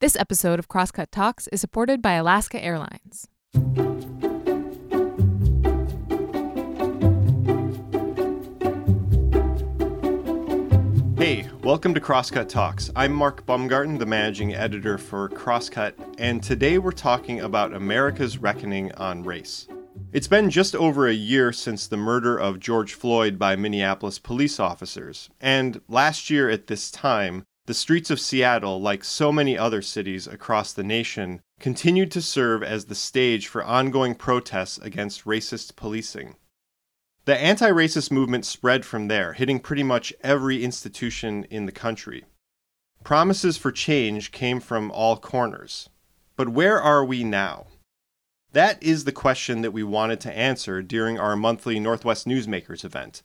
This episode of Crosscut Talks is supported by Alaska Airlines. Hey, welcome to Crosscut Talks. I'm Mark Baumgarten, the managing editor for Crosscut, and today we're talking about America's reckoning on race. It's been just over a year since the murder of George Floyd by Minneapolis police officers, and last year at this time, the streets of Seattle, like so many other cities across the nation, continued to serve as the stage for ongoing protests against racist policing. The anti racist movement spread from there, hitting pretty much every institution in the country. Promises for change came from all corners. But where are we now? That is the question that we wanted to answer during our monthly Northwest Newsmakers event.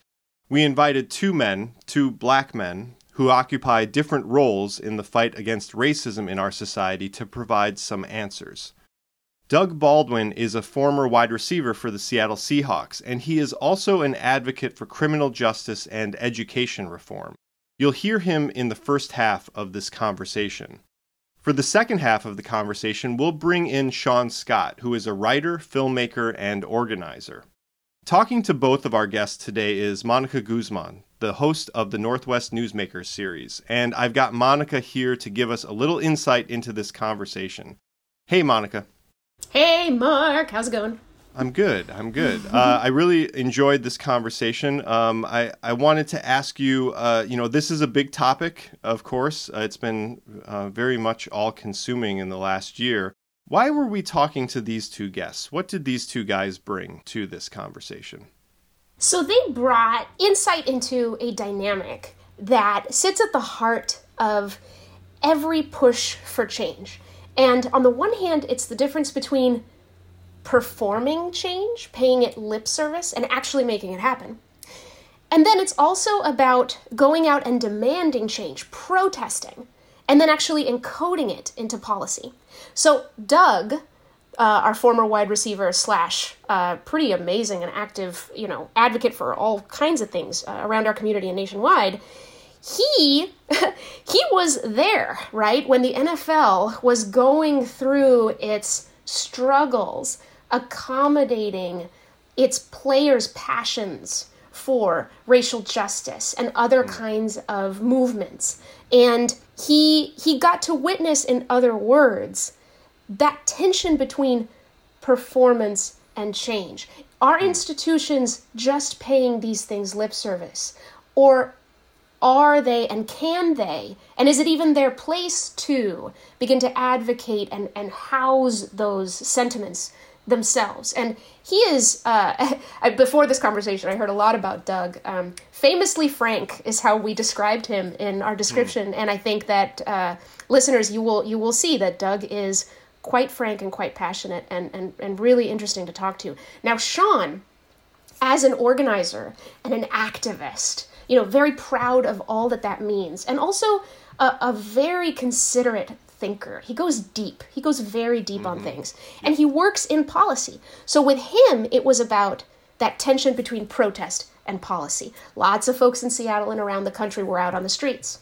We invited two men, two black men, who occupy different roles in the fight against racism in our society to provide some answers. Doug Baldwin is a former wide receiver for the Seattle Seahawks, and he is also an advocate for criminal justice and education reform. You'll hear him in the first half of this conversation. For the second half of the conversation, we'll bring in Shaun Scott, who is a writer, filmmaker, and organizer. Talking to both of our guests today is Monica Guzman, the host of the Northwest Newsmakers series, and I've got Monica here to give us a little insight into this conversation. Hey, Monica. Hey, Mark. How's it going? I'm good. I'm good. Uh, I really enjoyed this conversation. Um, I, I wanted to ask you, uh, you know, this is a big topic, of course. Uh, it's been uh, very much all consuming in the last year. Why were we talking to these two guests? What did these two guys bring to this conversation? So they brought insight into a dynamic that sits at the heart of every push for change. And on the one hand, it's the difference between performing change, paying it lip service, and actually making it happen. And then it's also about going out and demanding change, protesting, and then actually encoding it into policy. So, Doug, uh, our former wide receiver slash uh, pretty amazing and active, you know, advocate for all kinds of things uh, around our community and nationwide. He he was there, right, when the NFL was going through its struggles accommodating its players' passions for racial justice and other kinds of movements. And he he got to witness in other words that tension between performance and change. Are hmm. institutions just paying these things lip service? Or are they and can they, and is it even their place to begin to advocate and, and house those sentiments themselves? And he is, uh, before this conversation, I heard a lot about Doug. Um, famously frank is how we described him in our description, mm. and I think that uh, listeners, you will you will see that Doug is quite frank and quite passionate and, and, and really interesting to talk to. Now, Shaun, as an organizer and an activist, you know, very proud of all that that means, and also a, a very considerate thinker. He goes deep. He goes very deep mm-hmm. on things. And he works in policy. So with him, it was about that tension between protest and policy. Lots of folks in Seattle and around the country were out on the streets.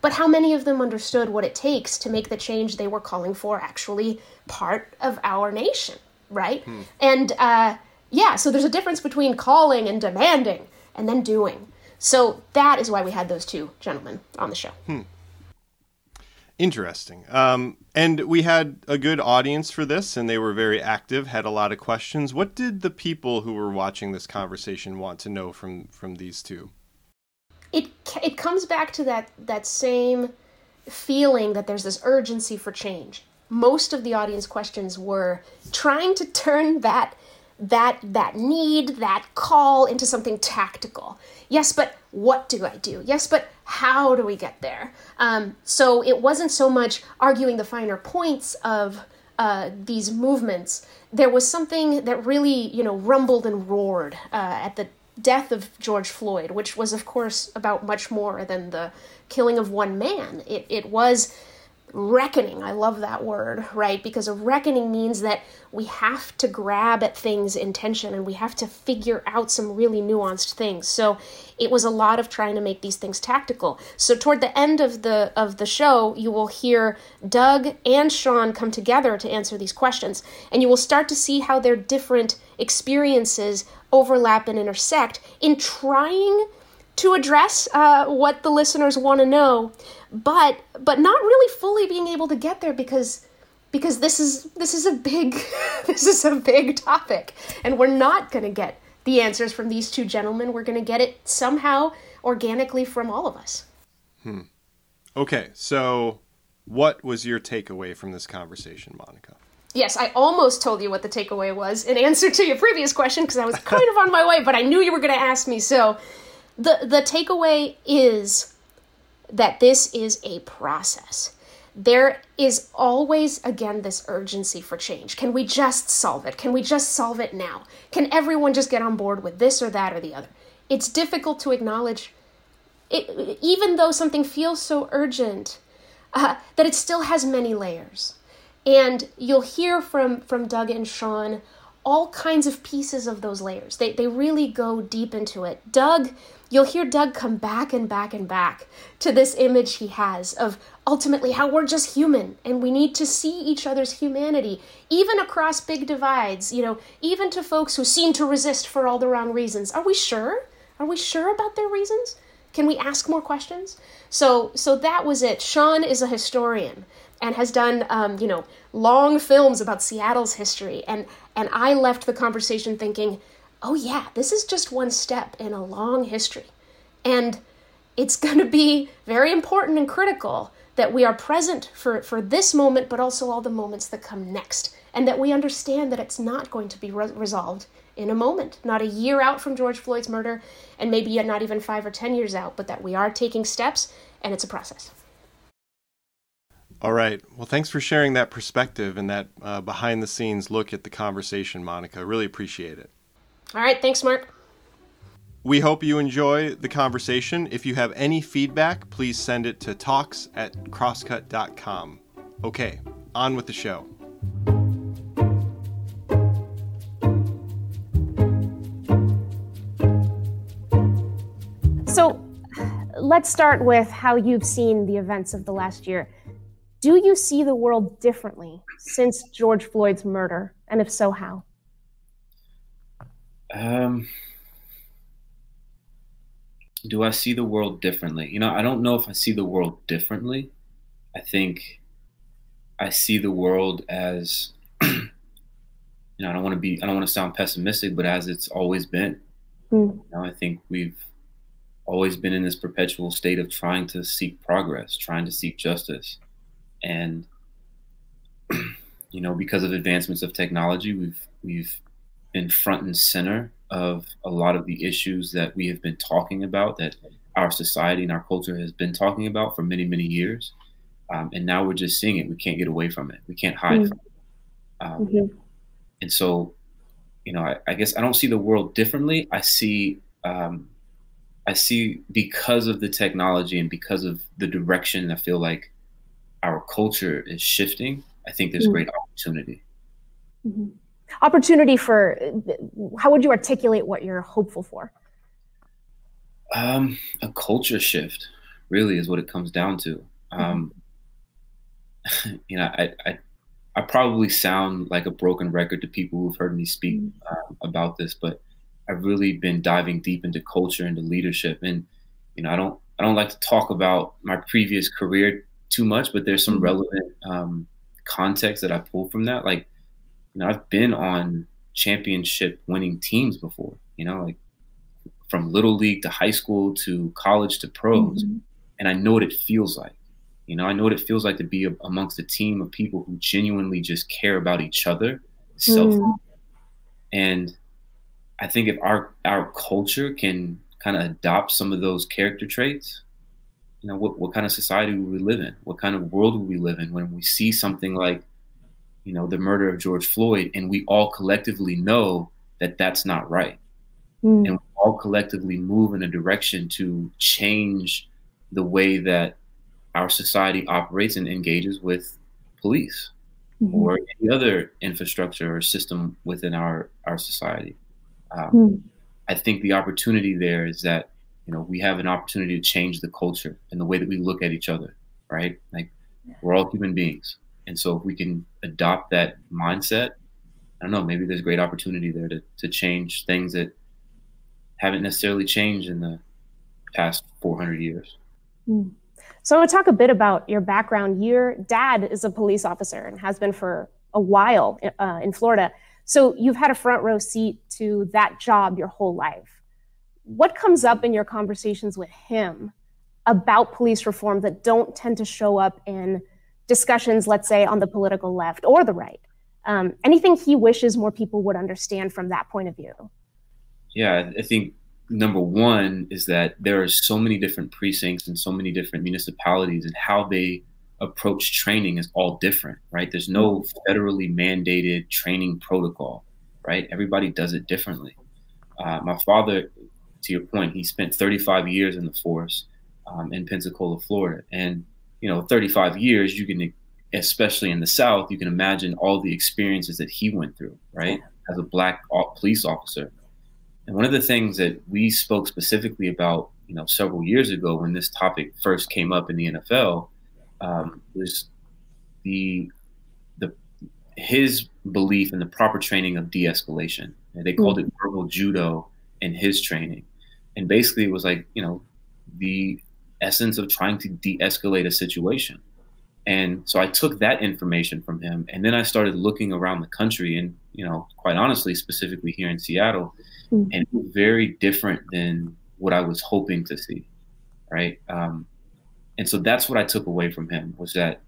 But how many of them understood what it takes to make the change they were calling for actually part of our nation, right? Hmm. And uh, yeah, so there's a difference between calling and demanding and then doing. So that is why we had those two gentlemen on the show. Hmm. Interesting. Um, and we had a good audience for this, and they were very active, had a lot of questions. What did the people who were watching this conversation want to know from from these two? It it comes back to that that same feeling that there's this urgency for change. Most of the audience questions were trying to turn that that that need, that call into something tactical. Yes, but what do I do? Yes, but how do we get there? Um, so it wasn't so much arguing the finer points of uh, these movements. There was something that really, you know, rumbled and roared uh, at the death of George Floyd, which was, of course, about much more than the killing of one man. It, it was reckoning. I love that word, right? Because a reckoning means that we have to grab at things in tension and we have to figure out some really nuanced things. So it was a lot of trying to make these things tactical. So toward the end of the of the show, you will hear Doug and Shaun come together to answer these questions, and you will start to see how their different experiences overlap and intersect in trying to address uh, what the listeners want to know, but but not really fully being able to get there because because this is this is a big this is a big topic, and we're not going to get the answers from these two gentlemen. We're going to get it somehow organically from all of us. Hmm. Okay, so what was your takeaway from this conversation, Monica? Yes, I almost told you what the takeaway was in answer to your previous question because I was kind of on my way, but I knew you were going to ask me. So the the takeaway is that this is a process. There is always again this urgency for change. Can we just solve it? Can we just solve it now? Can everyone just get on board with this or that or the other? It's difficult to acknowledge it, even though something feels so urgent uh, that it still has many layers. And you'll hear from from Doug and Shaun all kinds of pieces of those layers. They they really go deep into it. Doug You'll hear Doug come back and back and back to this image he has of ultimately how we're just human and we need to see each other's humanity, even across big divides, you know, even to folks who seem to resist for all the wrong reasons. Are we sure? Are we sure about their reasons? Can we ask more questions? So, so that was it. Shaun is a historian and has done, um, you know, long films about Seattle's history, and and I left the conversation thinking, oh, yeah, this is just one step in a long history. And it's going to be very important and critical that we are present for, for this moment, but also all the moments that come next. And that we understand that it's not going to be re- resolved in a moment, not a year out from George Floyd's murder, and maybe not even five or 10 years out, but that we are taking steps and it's a process. All right. Well, thanks for sharing that perspective and that uh, behind the scenes look at the conversation, Monica. Really appreciate it. All right. Thanks, Mark. We hope you enjoy the conversation. If you have any feedback, please send it to talks at crosscut.com. Okay, on with the show. So let's start with how you've seen the events of the last year. Do you see the world differently since George Floyd's murder? And if so, how? Um, do I see the world differently? You know, I don't know if I see the world differently. I think I see the world as, you know, I don't want to be, I don't want to sound pessimistic, but as it's always been. Mm. You know, I think we've always been in this perpetual state of trying to seek progress, trying to seek justice. And, you know, because of advancements of technology, we've, we've been front and center of a lot of the issues that we have been talking about, that our society and our culture has been talking about for many, many years. Um, and now we're just seeing it. We can't get away from it. We can't hide mm-hmm. from it. Um, mm-hmm. And so, you know, I, I, guess I don't see the world differently. I see, um, I see because of the technology and because of the direction I feel like our culture is shifting. I think there's mm-hmm. great opportunity. Mm-hmm opportunity for how would you articulate what you're hopeful for um, a culture shift really is what it comes down to mm-hmm. um, you know I, I, I probably sound like a broken record to people who've heard me speak mm-hmm. um, about this but i've really been diving deep into culture and the leadership and you know i don't i don't like to talk about my previous career too much but there's some mm-hmm. relevant um, context that i pulled from that like you know, I've been on championship winning teams before, you know, like from little league to high school to college to pros. Mm-hmm. And I know what it feels like. You know, I know what it feels like to be amongst a team of people who genuinely just care about each other, self. Mm. And I think if our our culture can kind of adopt some of those character traits, you know, what, what kind of society will we live in? What kind of world will we live in when we see something like you know, the murder of George Floyd, and we all collectively know that that's not right. Mm. And we all collectively move in a direction to change the way that our society operates and engages with police mm-hmm. or any other infrastructure or system within our our society. Um, mm. I think the opportunity there is that you know we have an opportunity to change the culture and the way that we look at each other, right? Like we're all human beings, and so if we can adopt that mindset, I don't know, maybe there's great opportunity there to to change things that haven't necessarily changed in the past 400 years. Mm. So I want to talk a bit about your background. Your dad is a police officer and has been for a while uh, in Florida. So you've had a front row seat to that job your whole life. What comes up in your conversations with him about police reform that don't tend to show up in discussions, let's say, on the political left or the right? Um, anything he wishes more people would understand from that point of view? Yeah, I think number one is that there are so many different precincts and so many different municipalities, and how they approach training is all different, right? There's no federally mandated training protocol, right? Everybody does it differently. Uh, my father, to your point, he spent 35 years in the force um, in Pensacola, Florida, and you know, 35 years, you can, especially in the South, you can imagine all the experiences that he went through, right? As a black police officer, and one of the things that we spoke specifically about, you know, several years ago when this topic first came up in the NFL, um, was the the his belief in the proper training of de-escalation. And they called it verbal judo in his training, and basically it was like you know the essence of trying to de-escalate a situation. And so I took that information from him, and then I started looking around the country, and you know, quite honestly, specifically here in Seattle, mm-hmm. and very different than what I was hoping to see, right? Um, and so that's what I took away from him was that,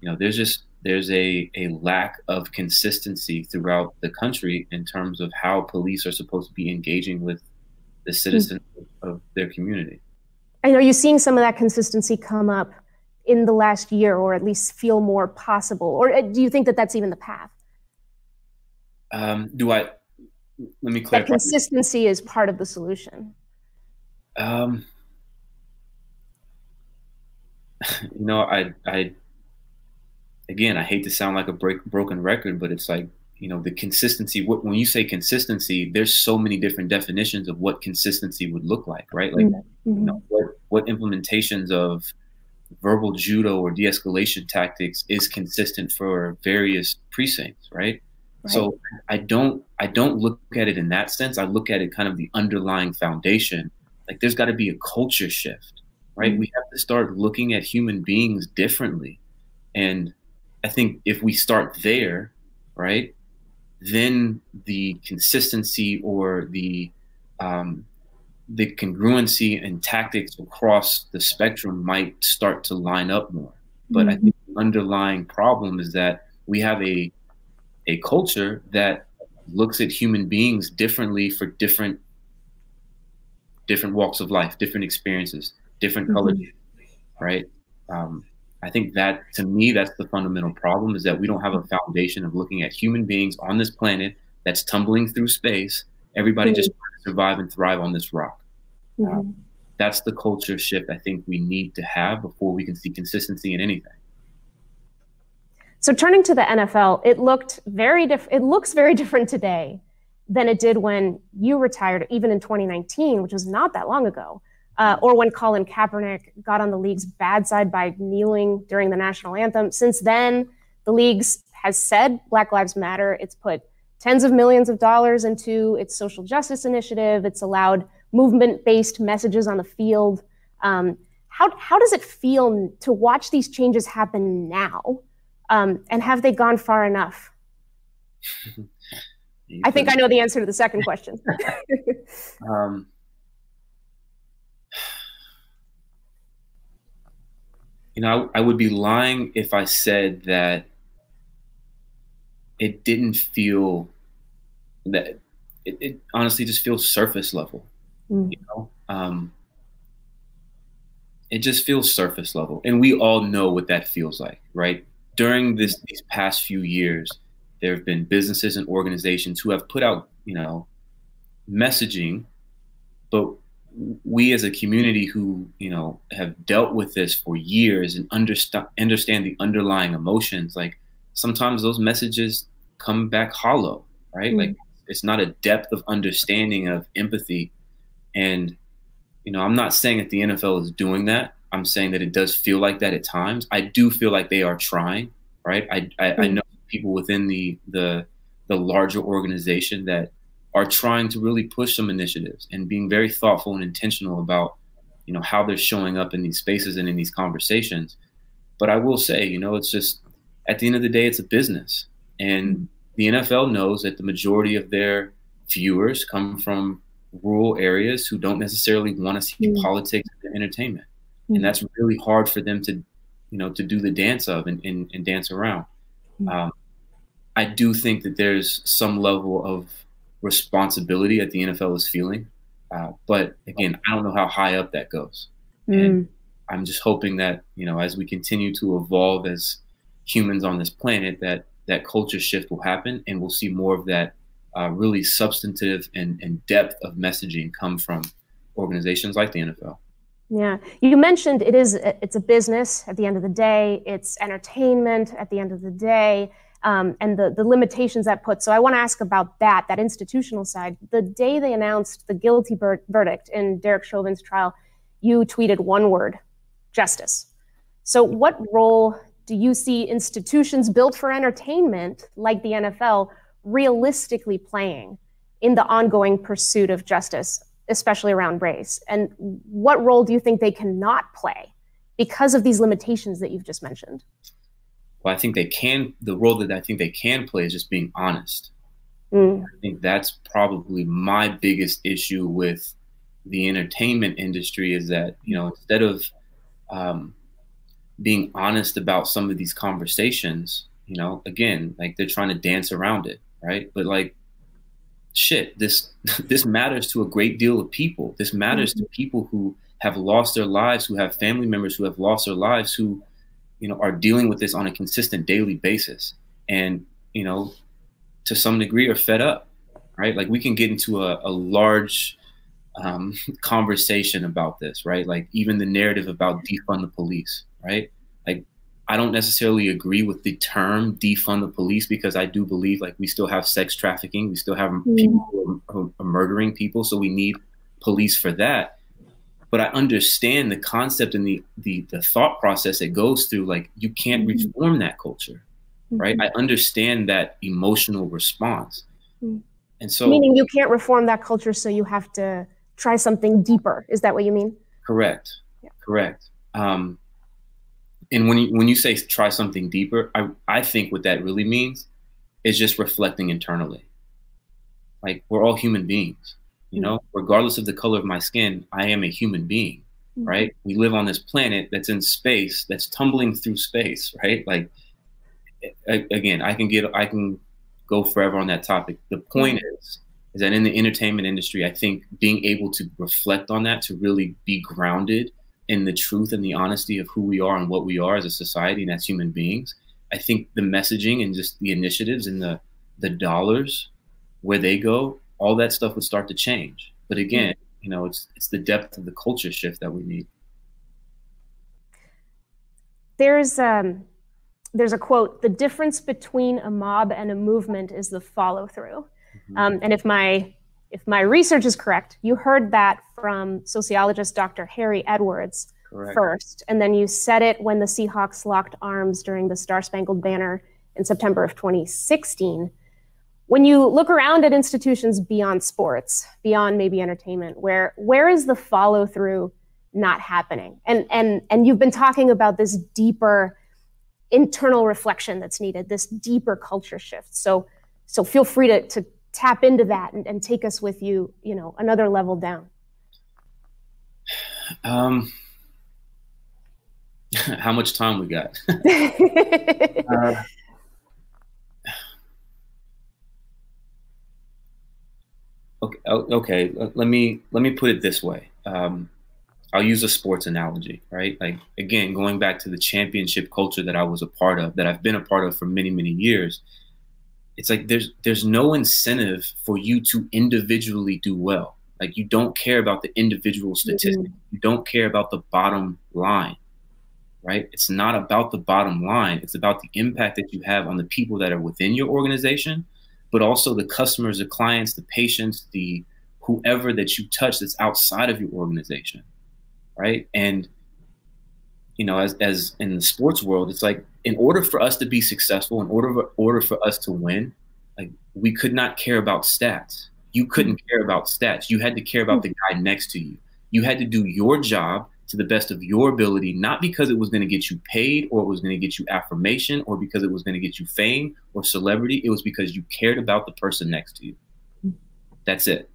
you know, there's just there's a a lack of consistency throughout the country in terms of how police are supposed to be engaging with the citizens mm-hmm. of their community. And are you seeing some of that consistency come up in the last year, or at least feel more possible, or uh, do you think that that's even the path? Um, do I? let me clarify. That consistency is part of the solution. Um, you know, I, I, again, I hate to sound like a break, broken record, but it's like, you know, the consistency. When you say consistency, there's so many different definitions of what consistency would look like, right? Like, mm-hmm. you know, what, what implementations of verbal judo or de-escalation tactics is consistent for various precincts, right? So I don't I don't look at it in that sense. I look at it kind of the underlying foundation. Like there's got to be a culture shift, right? Mm-hmm. We have to start looking at human beings differently. And I think if we start there, right, then the consistency or the um, the congruency and tactics across the spectrum might start to line up more. But mm-hmm. I think the underlying problem is that we have a a culture that looks at human beings differently for different different walks of life, different experiences, different mm-hmm. colors, right? Um, I think that to me, that's the fundamental problem is that we don't have a foundation of looking at human beings on this planet that's tumbling through space. Everybody mm-hmm. just survive and thrive on this rock. Mm-hmm. Um, that's the culture shift I think we need to have before we can see consistency in anything. So turning to the NFL, it looked very diff- it looks very different today than it did when you retired, even in 2019, which was not that long ago, uh, or when Colin Kaepernick got on the league's bad side by kneeling during the national anthem. Since then, the league's has said Black Lives Matter. It's put tens of millions of dollars into its social justice initiative. It's allowed movement-based messages on the field. Um, how how does it feel to watch these changes happen now? Um, and have they gone far enough? I think I know the answer to the second question. um, you know, I, I, would be lying if I said that it didn't feel that it, it honestly just feels surface level. Mm. You know, um, it just feels surface level, and we all know what that feels like, right? during this these past few years, there have been businesses and organizations who have put out, you know, messaging, but we as a community who you know have dealt with this for years and understand understand the underlying emotions like sometimes those messages come back hollow right? Mm-hmm. like it's not a depth of understanding of empathy. And you know i'm not saying that the nfl is doing that. I'm saying that it does feel like that at times. I do feel like they are trying right? I i, mm-hmm. I know people within the the the larger organization that are trying to really push some initiatives and being very thoughtful and intentional about you know how they're showing up in these spaces and in these conversations but i will say you know it's just at the end of the day it's a business and the nfl knows that the majority of their viewers come from rural areas who don't necessarily want to see mm. politics and entertainment mm. and that's really hard for them to you know to do the dance of and, and, and dance around mm. um, i do think that there's some level of responsibility that the NFL is feeling. Uh, but again, I don't know how high up that goes. Mm. And I'm just hoping that you know, as we continue to evolve as humans on this planet, that that culture shift will happen, and we'll see more of that uh, really substantive and, and depth of messaging come from organizations like the NFL. Yeah, you mentioned it is it's a business at the end of the day. It's entertainment at the end of the day um, and the, the limitations that puts. So I want to ask about that, that institutional side. The day they announced the guilty ver- verdict in Derek Chauvin's trial, you tweeted one word, justice. So what role do you see institutions built for entertainment, like the NFL, realistically playing in the ongoing pursuit of justice, especially around race? And what role do you think they cannot play because of these limitations that you've just mentioned? Well, I think they can. The role that I think they can play is just being honest. Mm. I think that's probably my biggest issue with the entertainment industry is that you know instead of um, being honest about some of these conversations, you know, again, like they're trying to dance around it, right? But like, shit, this this matters to a great deal of people. This matters mm-hmm. to people who have lost their lives, who have family members who have lost their lives, who you know, are dealing with this on a consistent daily basis and, you know, to some degree are fed up, right? Like we can get into a, a large um, conversation about this, right? Like even the narrative about defund the police, right? Like I don't necessarily agree with the term defund the police because I do believe like we still have sex trafficking, we still have mm. people who are, who are murdering people, so we need police for that but I understand the concept and the, the the thought process that goes through. Like you can't mm-hmm. reform that culture, mm-hmm. right? I understand that emotional response, mm-hmm. and so meaning you can't reform that culture, so you have to try something deeper. Is that what you mean? Correct. Yeah. Correct. Um, and when you when you say try something deeper, I I think what that really means is just reflecting internally. Like we're all human beings you know, regardless of the color of my skin, I am a human being, mm-hmm. right? We live on this planet that's in space, that's tumbling through space, right? Like, again, I can get, I can go forever on that topic. The point mm-hmm. is, is that in the entertainment industry, I think being able to reflect on that, to really be grounded in the truth and the honesty of who we are and what we are as a society and as human beings, I think the messaging and just the initiatives and the the dollars where they go all that stuff would start to change. But again, you know, it's it's the depth of the culture shift that we need. There's um, there's a quote: "The difference between a mob and a movement is the follow through." Mm-hmm. Um, and if my if my research is correct, you heard that from sociologist Dr. Harry Edwards correct. first, and then you said it when the Seahawks locked arms during the Star Spangled Banner in September of 2016 when you look around at institutions beyond sports, beyond maybe entertainment, where where is the follow through not happening? And and and you've been talking about this deeper internal reflection that's needed, this deeper culture shift. So so feel free to to tap into that and, and take us with you, you know, another level down. Um how much time we got? uh, Okay, okay. Let me let me put it this way. Um, I'll use a sports analogy, right? Like again, going back to the championship culture that I was a part of, that I've been a part of for many many years. It's like there's there's no incentive for you to individually do well, Like you don't care about the individual statistics. Mm-hmm. You don't care about the bottom line, right? It's not about the bottom line. It's about the impact that you have on the people that are within your organization, but also the customers, the clients, the patients, the whoever that you touch that's outside of your organization, right? And you know, as as in the sports world, it's like in order for us to be successful, in order order for us to win, like we could not care about stats. You couldn't care about stats. You had to care about the guy next to you. You had to do your job to the best of your ability, not because it was going to get you paid or it was going to get you affirmation or because it was going to get you fame or celebrity. It was because you cared about the person next to you. That's it.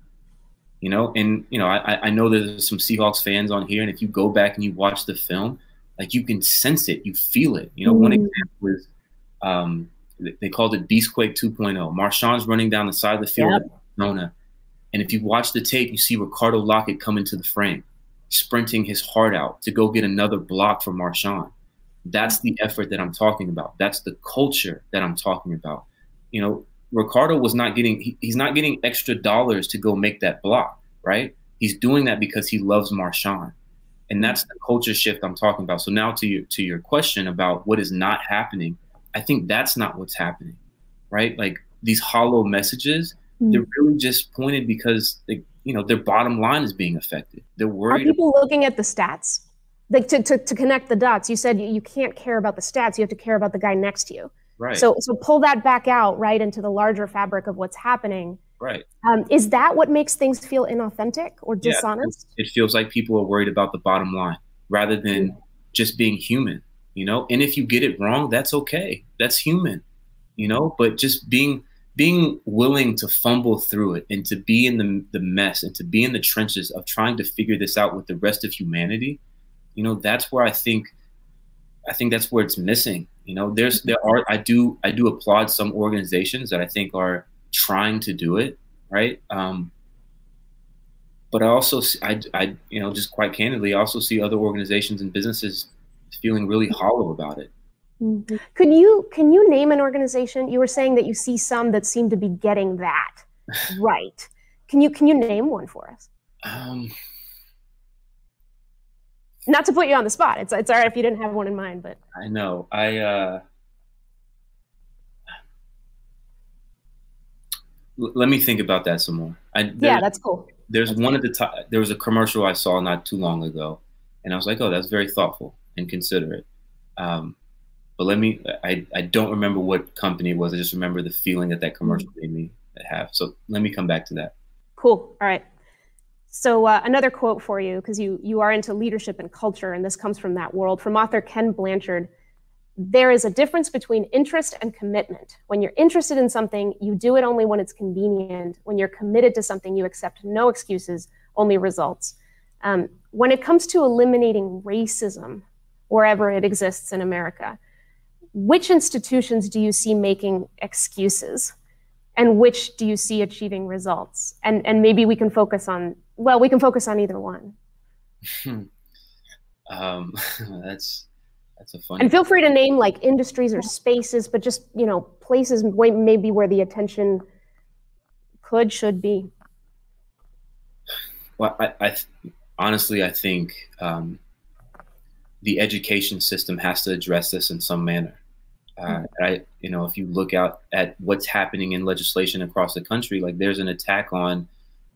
You know, and you know, I, I know there's some Seahawks fans on here, and if you go back and you watch the film, like you can sense it, you feel it. You know, mm-hmm. one example is um, they called it Beastquake 2.0. Marshawn's running down the side of the field yep. Nona. And if you watch the tape, you see Ricardo Lockette come into the frame, sprinting his heart out to go get another block for Marshawn. That's the effort that I'm talking about. That's the culture that I'm talking about. You know, Ricardo was not getting he, he's not getting extra dollars to go make that block, right? He's doing that because he loves Marshawn and that's the culture shift I'm talking about. So now to your to your question about what is not happening, I think that's not what's happening, right? Like these hollow messages, mm-hmm. they're really just pointed because they, you know their bottom line is being affected. They're worried. Are people about- looking at the stats? Like to, to, to connect the dots, you said you, you can't care about the stats. You have to care about the guy next to you. Right. So so pull that back out right into the larger fabric of what's happening Right. Um, is that what makes things feel inauthentic or dishonest? Yeah, it feels like people are worried about the bottom line rather than just being human, you know? And if you get it wrong, that's okay. That's human, you know? But just being being willing to fumble through it and to be in the, the mess and to be in the trenches of trying to figure this out with the rest of humanity, you know, that's where I think I think that's where it's missing. You know, there's there are I do I do applaud some organizations that I think are trying to do it, right? Um, but I also, I, I, you know, just quite candidly, I also see other organizations and businesses feeling really hollow about it. Mm-hmm. Could you can you name an organization? You were saying that you see some that seem to be getting that right. Can you can you name one for us? Um, Not to put you on the spot. It's it's all right if you didn't have one in mind, but I know I. Uh, let me think about that some more. I, yeah, that's cool. There's that's one cool. at the top. There was a commercial I saw not too long ago, and I was like, "Oh, that's very thoughtful and considerate." Um, but let me. I I don't remember what company it was. I just remember the feeling that that commercial mm-hmm. made me have. So let me come back to that. Cool. All right. So uh, another quote for you, because you you are into leadership and culture, and this comes from that world, from author Ken Blanchard there is a difference between interest and commitment. When you're interested in something, you do it only when it's convenient. When you're committed to something, you accept no excuses, only results. Um, when it comes to eliminating racism wherever it exists in America, which institutions do you see making excuses? And which do you see achieving results? And, and maybe we can focus on, well, we can focus on either one. um, that's that's a fun. And feel free to name like industries or spaces, but just you know places maybe where the attention could should be. Well, I, I honestly I think um, the education system has to address this in some manner. Uh. I, you know, if you look out at what's happening in legislation across the country, like there's an attack on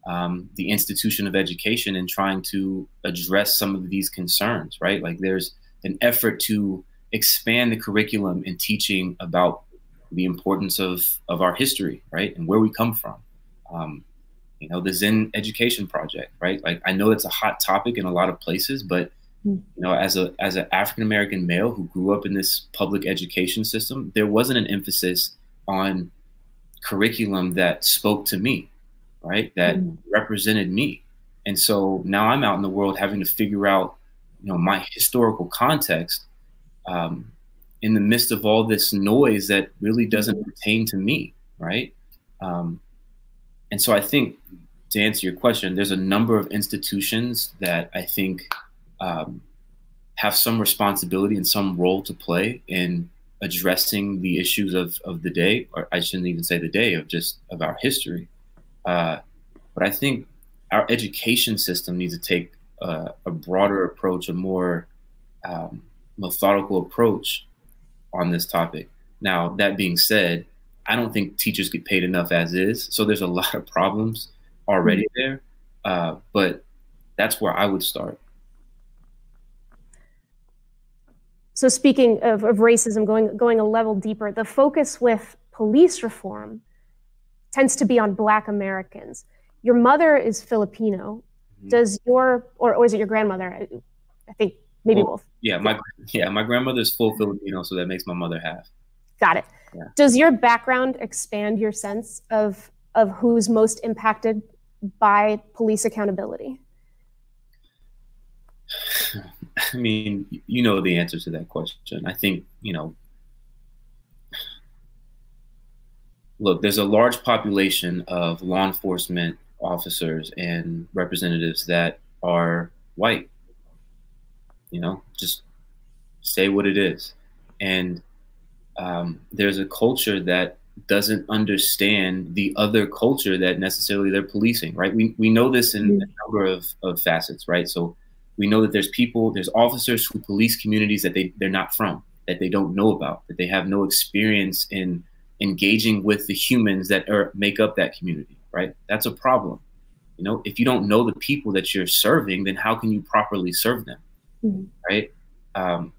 um, the institution of education and trying to address some of these concerns, right? Like there's an effort to expand the curriculum and teaching about the importance of of our history, right, and where we come from. Um, you know, the Zinn Education Project, right? Like I know it's a hot topic in a lot of places, but. You know, as a as an African American male who grew up in this public education system, there wasn't an emphasis on curriculum that spoke to me, right? That mm. represented me. And so now I'm out in the world having to figure out you know my historical context um, in the midst of all this noise that really doesn't pertain to me right um, and so i think to answer your question there's a number of institutions that i think um, have some responsibility and some role to play in addressing the issues of, of the day or i shouldn't even say the day of just of our history uh, but i think our education system needs to take uh, a broader approach, a more um, methodical approach on this topic. Now, that being said, I don't think teachers get paid enough as is. So there's a lot of problems already mm-hmm. there. Uh, but that's where I would start. So speaking of, of racism, going going a level deeper, the focus with police reform tends to be on Black Americans. Your mother is Filipino. Mm-hmm. Does your or, or is it your grandmother? I think maybe well, both. Yeah, my yeah my grandmother is full Filipino, so that makes my mother half. Got it. Yeah. Does your background expand your sense of of who's most impacted by police accountability? I mean, you know the answer to that question. I think, you know, look, there's a large population of law enforcement officers and representatives that are white. You know, just say what it is. And um, there's a culture that doesn't understand the other culture that necessarily they're policing, right? We, we know this in a number of, of facets, right? So we know that there's people, there's officers who police communities that they, they're not from, that they don't know about, that they have no experience in engaging with the humans that are, make up that community, right? That's a problem. You know, if you don't know the people that you're serving, then how can you properly serve them, mm-hmm. right? Um,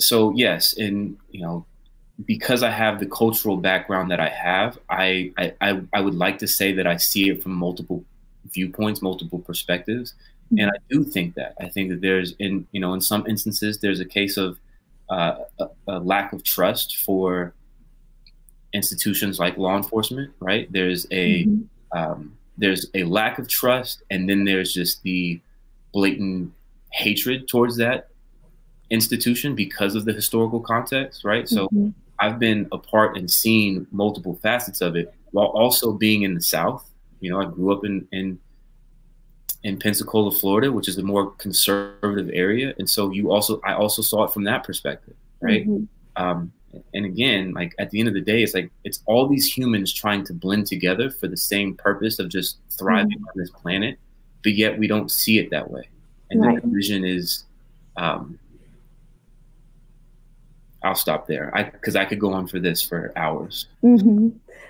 so yes, and you know, because I have the cultural background that I have, I, I I would like to say that I see it from multiple viewpoints, multiple perspectives. Mm-hmm. And I do think that. I think that there's in you know in some instances there's a case of uh, a, a, lack of trust for institutions like law enforcement. Right? There's a mm-hmm. um, there's a lack of trust, and then there's just the blatant hatred towards that institution because of the historical context. Right? Mm-hmm. So I've been a part and seen multiple facets of it while also being in the South you know, I grew up in in in Pensacola, Florida, which is a more conservative area, and so you also I also saw it from that perspective, right? Mm-hmm. Um, and again, like at the end of the day, it's like it's all these humans trying to blend together for the same purpose of just thriving mm-hmm. on this planet, but yet we don't see it that way. And right. the vision is, um, I'll stop there, I because I could go on for this for hours. Mm-hmm.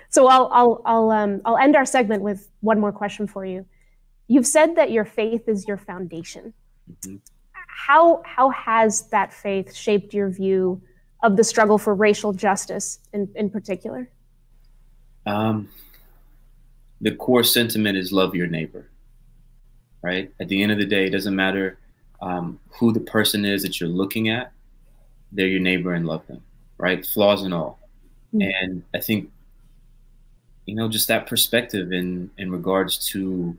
So I'll I'll I'll um I'll end our segment with one more question for you. You've said that your faith is your foundation. Mm-hmm. How how has that faith shaped your view of the struggle for racial justice in, in particular? Um, the core sentiment is love your neighbor. Right? At the end of the day, it doesn't matter um, who the person is that you're looking at, they're your neighbor and love them, right? Flaws and all. Mm-hmm. And I think you know just that perspective in in regards to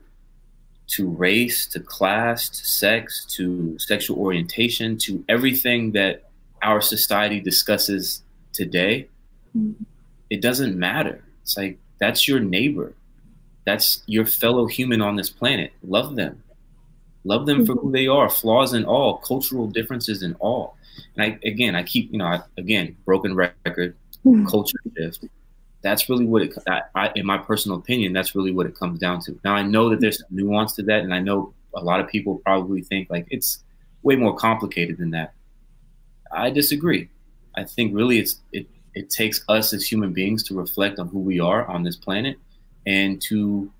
to race to class to sex to sexual orientation to everything that our society discusses today mm-hmm. it doesn't matter it's like that's your neighbor that's your fellow human on this planet love them love them mm-hmm. for who they are flaws and all cultural differences and all and i again i keep you know I, again broken record mm-hmm. culture shift that's really what it, I, I, in my personal opinion, that's really what it comes down to. Now, I know that there's some nuance to that, and I know a lot of people probably think like it's way more complicated than that. I disagree. I think really it's it it takes us as human beings to reflect on who we are on this planet and to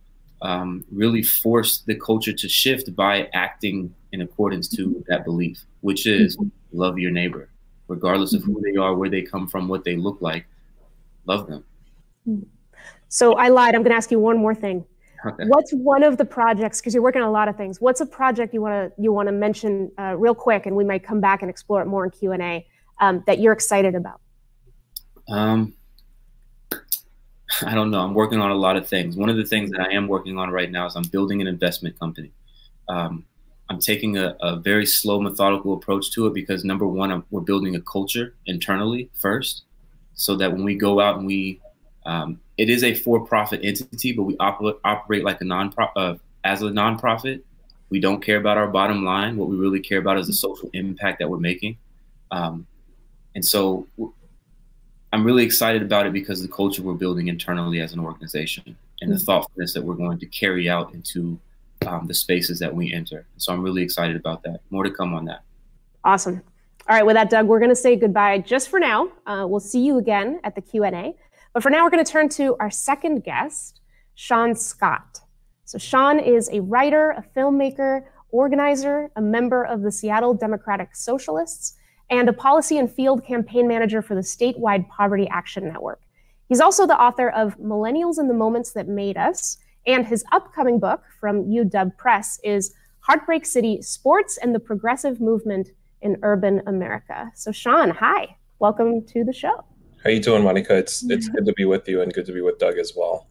um, really force the culture to shift by acting in accordance to that belief, which is mm-hmm. love your neighbor, regardless of who mm-hmm. they are, where they come from, what they look like. Love them. So I lied. I'm going to ask you one more thing. Okay. What's one of the projects? Because you're working on a lot of things. What's a project you want to you want to mention uh, real quick, and we might come back and explore it more in Q and A um, that you're excited about? Um, I don't know. I'm working on a lot of things. One of the things that I am working on right now is I'm building an investment company. Um, I'm taking a, a, very slow, methodical approach to it because number one, I'm, we're building a culture internally first, so that when we go out and we um, it is a for-profit entity, but we op- operate like a non uh, as a nonprofit. We don't care about our bottom line. What we really care about is the social impact that we're making. Um, and so I'm really excited about it because the culture we're building internally as an organization. and the mm. thoughtfulness that we're going to carry out into um, the spaces that we enter. So I'm really excited about that. More to come on that. Awesome. All right, with that, Doug, we're going to say goodbye just for now. Uh, we'll see you again at the Q&A. But for now, we're going to turn to our second guest, Shaun Scott. So Shaun is a writer, a filmmaker, organizer, a member of the Seattle Democratic Socialists, and a policy and field campaign manager for the statewide Poverty Action Network. He's also the author of Millennials and the Moments That Made Us, and his upcoming book from UW Press is Heartbreak City Sports and the Progressive Movement in Urban America. So, Shaun, hi, welcome to the show. How are you doing, Monica? It's it's good to be with you and good to be with Doug as well.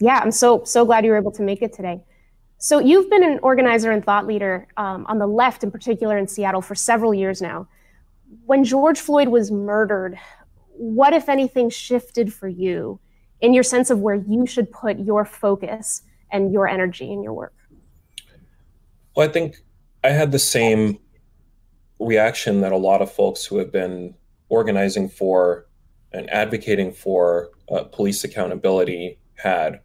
Yeah, I'm so so glad you were able to make it today. So you've been an organizer and thought leader um, on the left, in particular in Seattle, for several years now. When George Floyd was murdered, what, if anything, shifted for you in your sense of where you should put your focus and your energy in your work? Well, I think I had the same reaction that a lot of folks who have been organizing for and advocating for uh, police accountability had.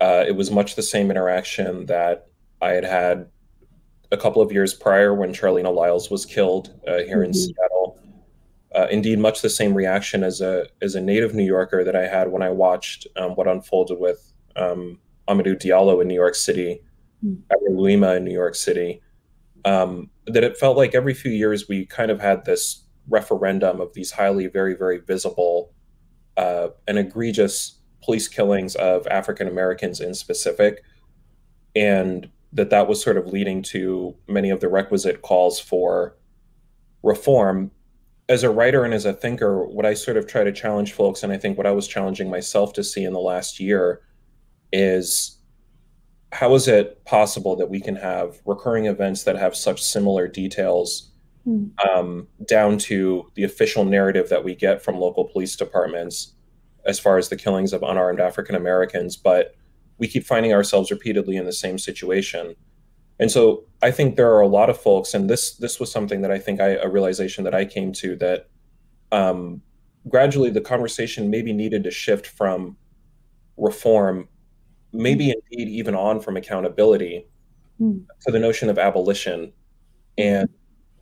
Uh, it was much the same interaction that I had had a couple of years prior when Charleena Lyles was killed uh, here mm-hmm. in Seattle. Uh, indeed, much the same reaction as a as a native New Yorker that I had when I watched um, what unfolded with um, Amadou Diallo in New York City, mm. Louima in New York City. Um, that it felt like every few years we kind of had this referendum of these highly, very, very visible uh, and egregious police killings of African Americans in specific, and that that was sort of leading to many of the requisite calls for reform. As a writer and as a thinker, what I sort of try to challenge folks, and I think what I was challenging myself to see in the last year, is how is it possible that we can have recurring events that have such similar details mm. um, down to the official narrative that we get from local police departments as far as the killings of unarmed African Americans, but we keep finding ourselves repeatedly in the same situation. And so I think there are a lot of folks, and this this was something that I think I a realization that I came to that um, gradually the conversation maybe needed to shift from reform, maybe hmm. indeed even on from accountability, mm. to the notion of abolition, and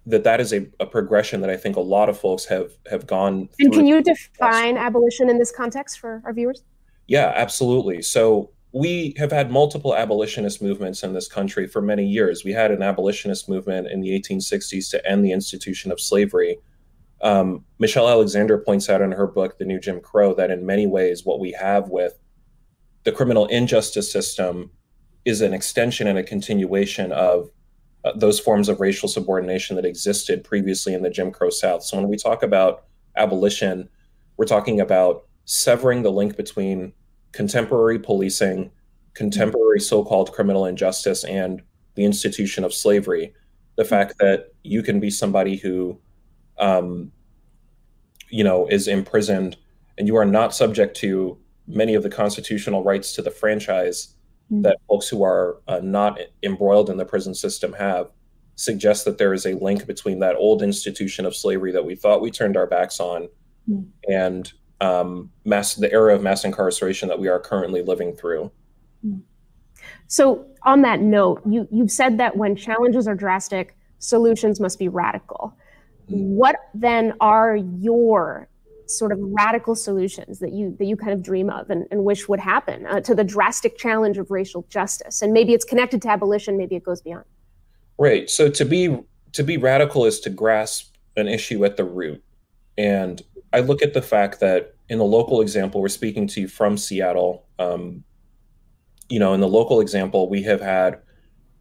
that that is a, a progression that I think a lot of folks have have gone. And can you define abolition in this context for our viewers? Yeah, absolutely. So we have had multiple abolitionist movements in this country for many years. We had an abolitionist movement in the 1860s to end the institution of slavery. Um, Michelle Alexander points out in her book, The New Jim Crow, that in many ways, what we have with the criminal injustice system is an extension and a continuation of uh, those forms of racial subordination that existed previously in the Jim Crow South. So when we talk about abolition, we're talking about severing the link between contemporary policing, contemporary so called criminal injustice, and the institution of slavery. The fact that you can be somebody who, um, you know, is imprisoned and you are not subject to many of the constitutional rights to the franchise mm-hmm. that folks who are uh, not embroiled in the prison system have suggests that there is a link between that old institution of slavery that we thought we turned our backs on mm-hmm. and um, mass the era of mass incarceration that we are currently living through. So, on that note, you you've said that when challenges are drastic, solutions must be radical. Mm-hmm. What then are your sort of radical solutions that you that you kind of dream of and, and wish would happen uh, to the drastic challenge of racial justice and maybe it's connected to abolition maybe it goes beyond right so to be to be radical is to grasp an issue at the root and i look at the fact that in the local example we're speaking to you from seattle um, you know in the local example we have had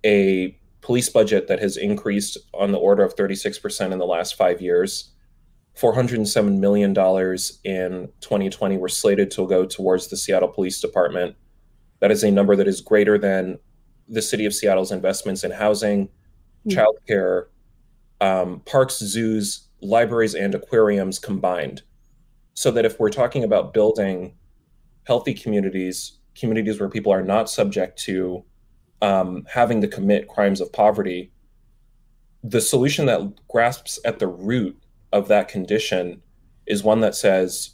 a police budget that has increased on the order of 36% in the last five years $407 million in 2020 were slated to go towards the Seattle Police Department. That is a number that is greater than the city of Seattle's investments in housing, mm. childcare, um, parks, zoos, libraries, and aquariums combined. So that if we're talking about building healthy communities, communities where people are not subject to um, having to commit crimes of poverty, the solution that grasps at the root of that condition is one that says,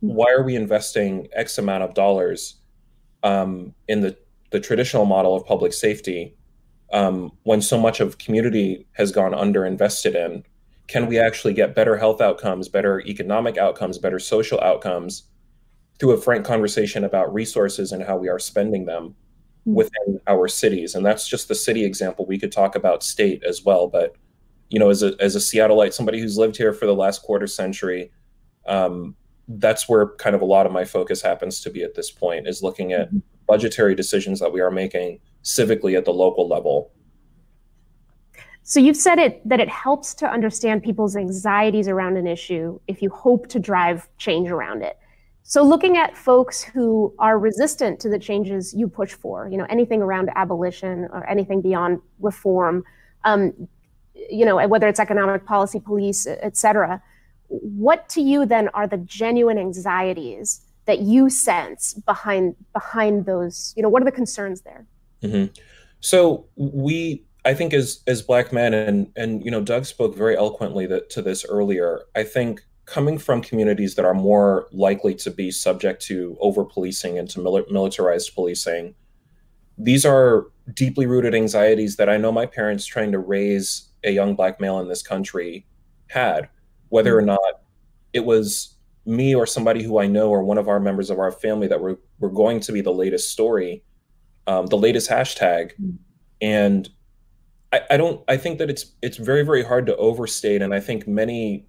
why are we investing X amount of dollars um, in the the traditional model of public safety, um, when so much of community has gone underinvested in, can we actually get better health outcomes, better economic outcomes, better social outcomes through a frank conversation about resources and how we are spending them mm-hmm. within our cities? And that's just the city example. We could talk about state as well, but you know, as a as a Seattleite, somebody who's lived here for the last quarter century, um, that's where kind of a lot of my focus happens to be at this point is looking at mm-hmm. budgetary decisions that we are making civically at the local level so you've said it that it helps to understand people's anxieties around an issue if you hope to drive change around it. So looking at folks who are resistant to the changes you push for, you know, anything around abolition or anything beyond reform, um, you know, whether it's economic policy, police, et cetera, what to you then are the genuine anxieties that you sense behind behind those? You know, what are the concerns there? Mm-hmm. So we I think as as black men and and you know Doug spoke very eloquently that, to this earlier. I think coming from communities that are more likely to be subject to over policing and to mil- militarized policing, these are deeply rooted anxieties that I know my parents trying to raise a young black male in this country had, whether or mm. not it was me or somebody who I know or one of our members of our family that were were going to be the latest story, um, the latest hashtag, mm. and I, I don't I think that it's it's very, very hard to overstate. And I think many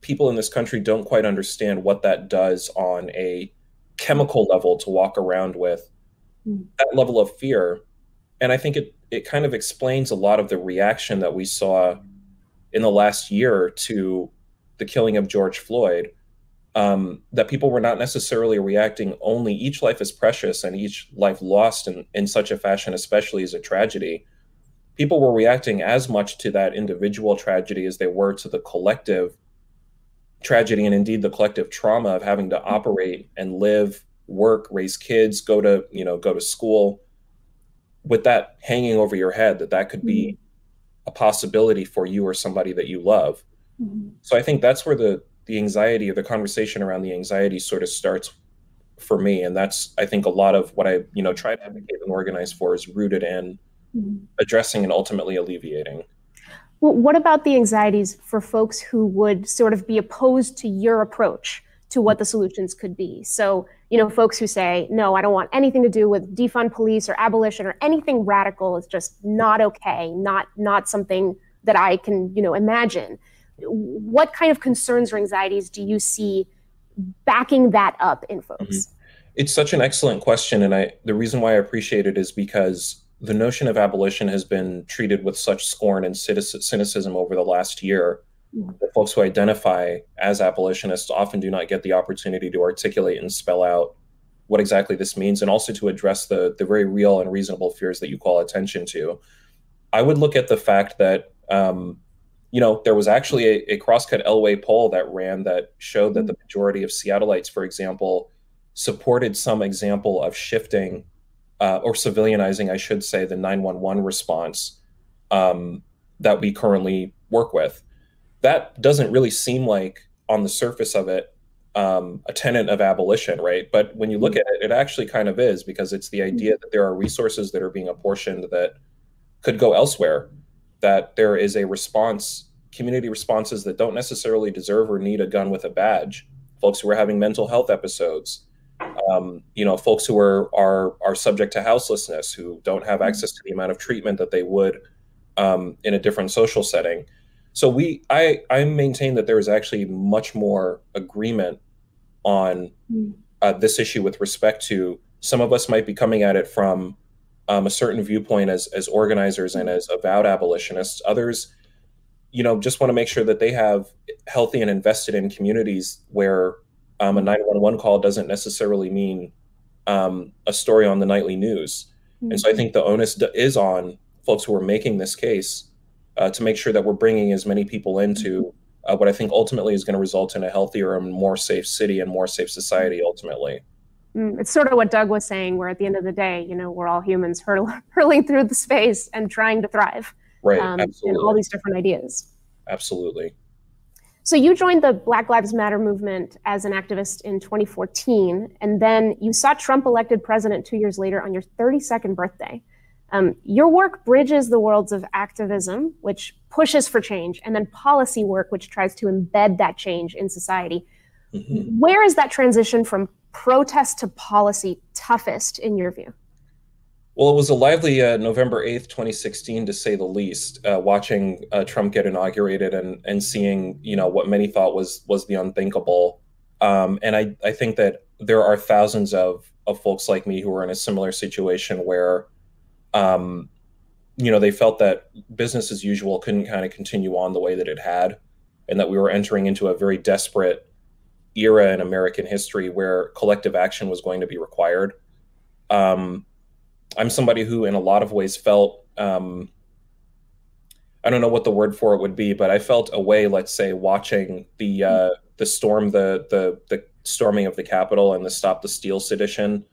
people in this country don't quite understand what that does on a chemical level to walk around with mm. that level of fear. And I think it it kind of explains a lot of the reaction that we saw in the last year to the killing of George Floyd. Um, that people were not necessarily reacting only each life is precious and each life lost in, in such a fashion, especially as a tragedy, people were reacting as much to that individual tragedy as they were to the collective tragedy and indeed the collective trauma of having to operate and live work raise kids go to you know go to school with that hanging over your head that that could be mm-hmm. a possibility for you or somebody that you love mm-hmm. so i think that's where the the anxiety or the conversation around the anxiety sort of starts for me and that's i think a lot of what i you know try to advocate and organize for is rooted in mm-hmm. addressing and ultimately alleviating. Well, what about the anxieties for folks who would sort of be opposed to your approach to what the solutions could be? So, you know, folks who say, no, I don't want anything to do with defund police or abolition or anything radical. It's just not okay, not not something that I can, you know, imagine. What kind of concerns or anxieties do you see backing that up in folks? Mm-hmm. It's such an excellent question, and I the reason why I appreciate it is because the notion of abolition has been treated with such scorn and cynicism over the last year mm-hmm. that folks who identify as abolitionists often do not get the opportunity to articulate and spell out what exactly this means and also to address the, the very real and reasonable fears that you call attention to. I would look at the fact that, um, you know, there was actually a, a Crosscut Elway poll that ran that showed that the mm-hmm. majority of Seattleites, for example, supported some example of shifting uh, or civilianizing, I should say, the 911 response um, that we currently work with. That doesn't really seem like, on the surface of it, um, a tenet of abolition, right? But when you look at it, it actually kind of is because it's the idea that there are resources that are being apportioned that could go elsewhere, that there is a response, community responses that don't necessarily deserve or need a gun with a badge, folks who are having mental health episodes, um, you know, folks who are are are subject to houselessness, who don't have mm-hmm. access to the amount of treatment that they would um, in a different social setting. So we, I, I maintain that there is actually much more agreement on mm. uh, this issue with respect to some of us might be coming at it from um, a certain viewpoint as as organizers and as avowed abolitionists. Others, you know, just want to make sure that they have healthy and invested in communities where um, a 911 call doesn't necessarily mean um, a story on the nightly news. Mm-hmm. And so I think the onus is on folks who are making this case uh, to make sure that we're bringing as many people into uh, what I think ultimately is going to result in a healthier and more safe city and more safe society ultimately. Mm, it's sort of what Doug was saying, where at the end of the day, you know, we're all humans hurl- hurling through the space and trying to thrive. Right. Um, absolutely. And all these different ideas. Absolutely. So you joined the Black Lives Matter movement as an activist in 2014, and then you saw Trump elected president two years later on your 32nd birthday. Um, your work bridges the worlds of activism, which pushes for change, and then policy work, which tries to embed that change in society. Mm-hmm. Where is that transition from protest to policy toughest in your view? Well, it was a lively uh, November 8th, 2016, to say the least, uh, watching uh, Trump get inaugurated and, and seeing, you know, what many thought was was the unthinkable. Um, and I, I think that there are thousands of, of folks like me who are in a similar situation where, um, you know, they felt that business as usual couldn't kind of continue on the way that it had, and that we were entering into a very desperate era in American history where collective action was going to be required. Um, I'm somebody who, in a lot of ways, felt um, I don't know what the word for it would be, but I felt a way, let's say, watching the uh, the storm, the the the storming of the Capitol and the Stop the Steal sedition,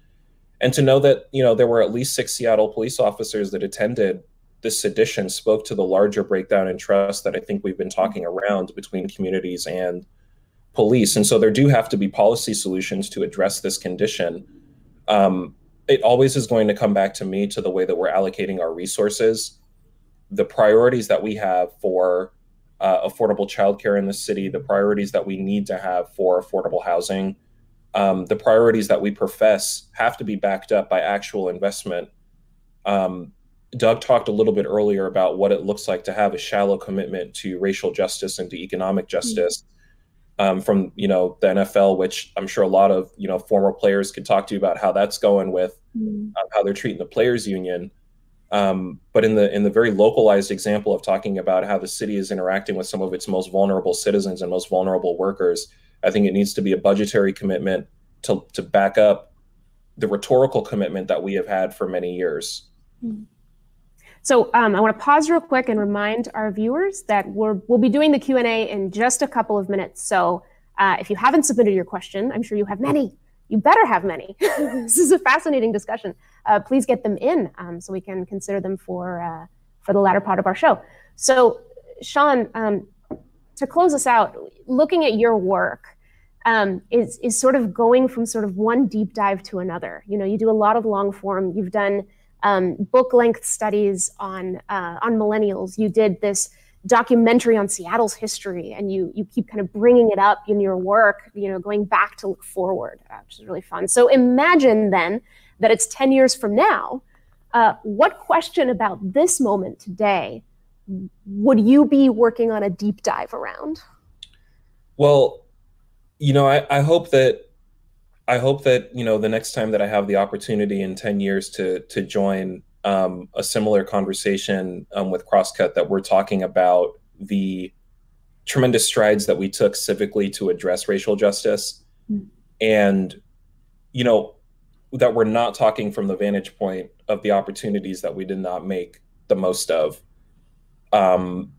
and to know that you know there were at least six Seattle police officers that attended this sedition spoke to the larger breakdown in trust that I think we've been talking around between communities and police. And so there do have to be policy solutions to address this condition. Um, it always is going to come back to me to the way that we're allocating our resources, the priorities that we have for uh, affordable childcare in the city, the priorities that we need to have for affordable housing, um, the priorities that we profess have to be backed up by actual investment. Um, Doug talked a little bit earlier about what it looks like to have a shallow commitment to racial justice and to economic justice. Mm-hmm um, from you know the NFL, which I'm sure a lot of you know former players could talk to you about how that's going with mm. uh, how they're treating the players union. Um, but in the in the very localized example of talking about how the city is interacting with some of its most vulnerable citizens and most vulnerable workers, I think it needs to be a budgetary commitment to to back up the rhetorical commitment that we have had for many years. Mm. So um, I want to pause real quick and remind our viewers that we're, we'll be doing the Q&A in just a couple of minutes. So uh, if you haven't submitted your question, I'm sure you have many. You better have many. this is a fascinating discussion. Uh, please get them in um, so we can consider them for, uh, for the latter part of our show. So Shaun, um, to close us out, looking at your work, um, is is sort of going from sort of one deep dive to another. You know, you do a lot of long form. You've done um, book length studies on uh, on millennials. You did this documentary on Seattle's history, and you you keep kind of bringing it up in your work. You know, going back to look forward, uh, which is really fun. So imagine then that it's ten years from now. Uh, what question about this moment today would you be working on a deep dive around? Well, you know, I, I hope that I hope that you know the next time that I have the opportunity in ten years to to join um, a similar conversation um, with Crosscut, that we're talking about the tremendous strides that we took civically to address racial justice, mm. and you know that we're not talking from the vantage point of the opportunities that we did not make the most of. Um,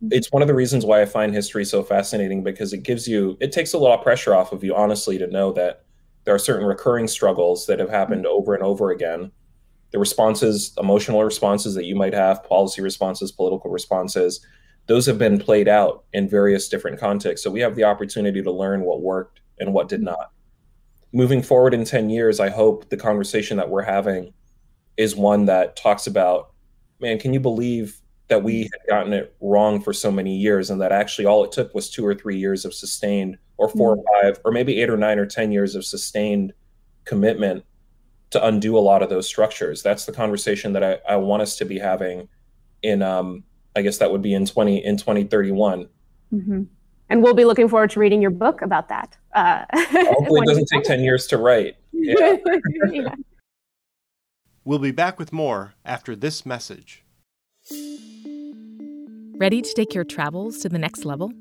hmm. it's one of the reasons why I find history so fascinating because it gives you, it takes a lot of pressure off of you, honestly, to know that there are certain recurring struggles that have happened mm-hmm. over and over again. The responses, emotional responses that you might have, policy responses, political responses, those have been played out in various different contexts. So we have the opportunity to learn what worked and what did not. Moving forward in 10 years, I hope the conversation that we're having is one that talks about, man, can you believe that we had gotten it wrong for so many years and that actually all it took was two or three years of sustained or 4 mm-hmm. or five or maybe eight or nine or ten years of sustained commitment to undo a lot of those structures that's the conversation that i, I want us to be having in um, i guess that would be in 20 in 2031 mm-hmm. and we'll be looking forward to reading your book about that uh, hopefully it doesn't take 10 years to write yeah. yeah. we'll be back with more after this message Ready to take your travels to the next level?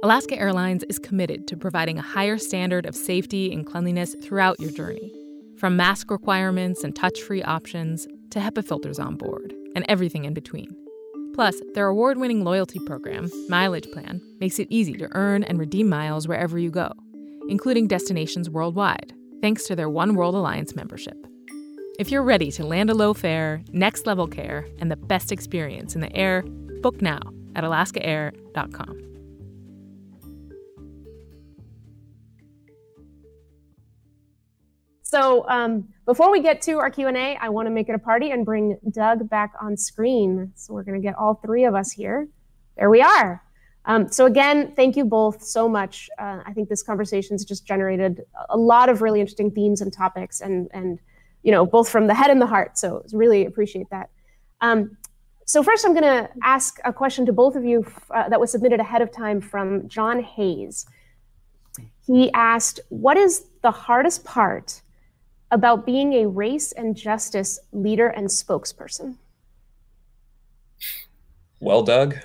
Alaska Airlines is committed to providing a higher standard of safety and cleanliness throughout your journey. From mask requirements and touch free options to HEPA filters on board and everything in between. Plus, their award winning loyalty program, Mileage Plan, makes it easy to earn and redeem miles wherever you go, including destinations worldwide, thanks to their One World Alliance membership. If you're ready to land a low fare, next level care, and the best experience in the air, book now at alaskaair.com. So um, before we get to our Q&A, I want to make it a party and bring Doug back on screen. So we're going to get all three of us here. There we are. Um, so again, thank you both so much. Uh, I think this conversation has just generated a lot of really interesting themes and topics, and and you know both from the head and the heart. So really appreciate that. Um, so first, I'm going to ask a question to both of you uh, that was submitted ahead of time from John Hayes. He asked, "What is the hardest part about being a race and justice leader and spokesperson?" Well, Doug.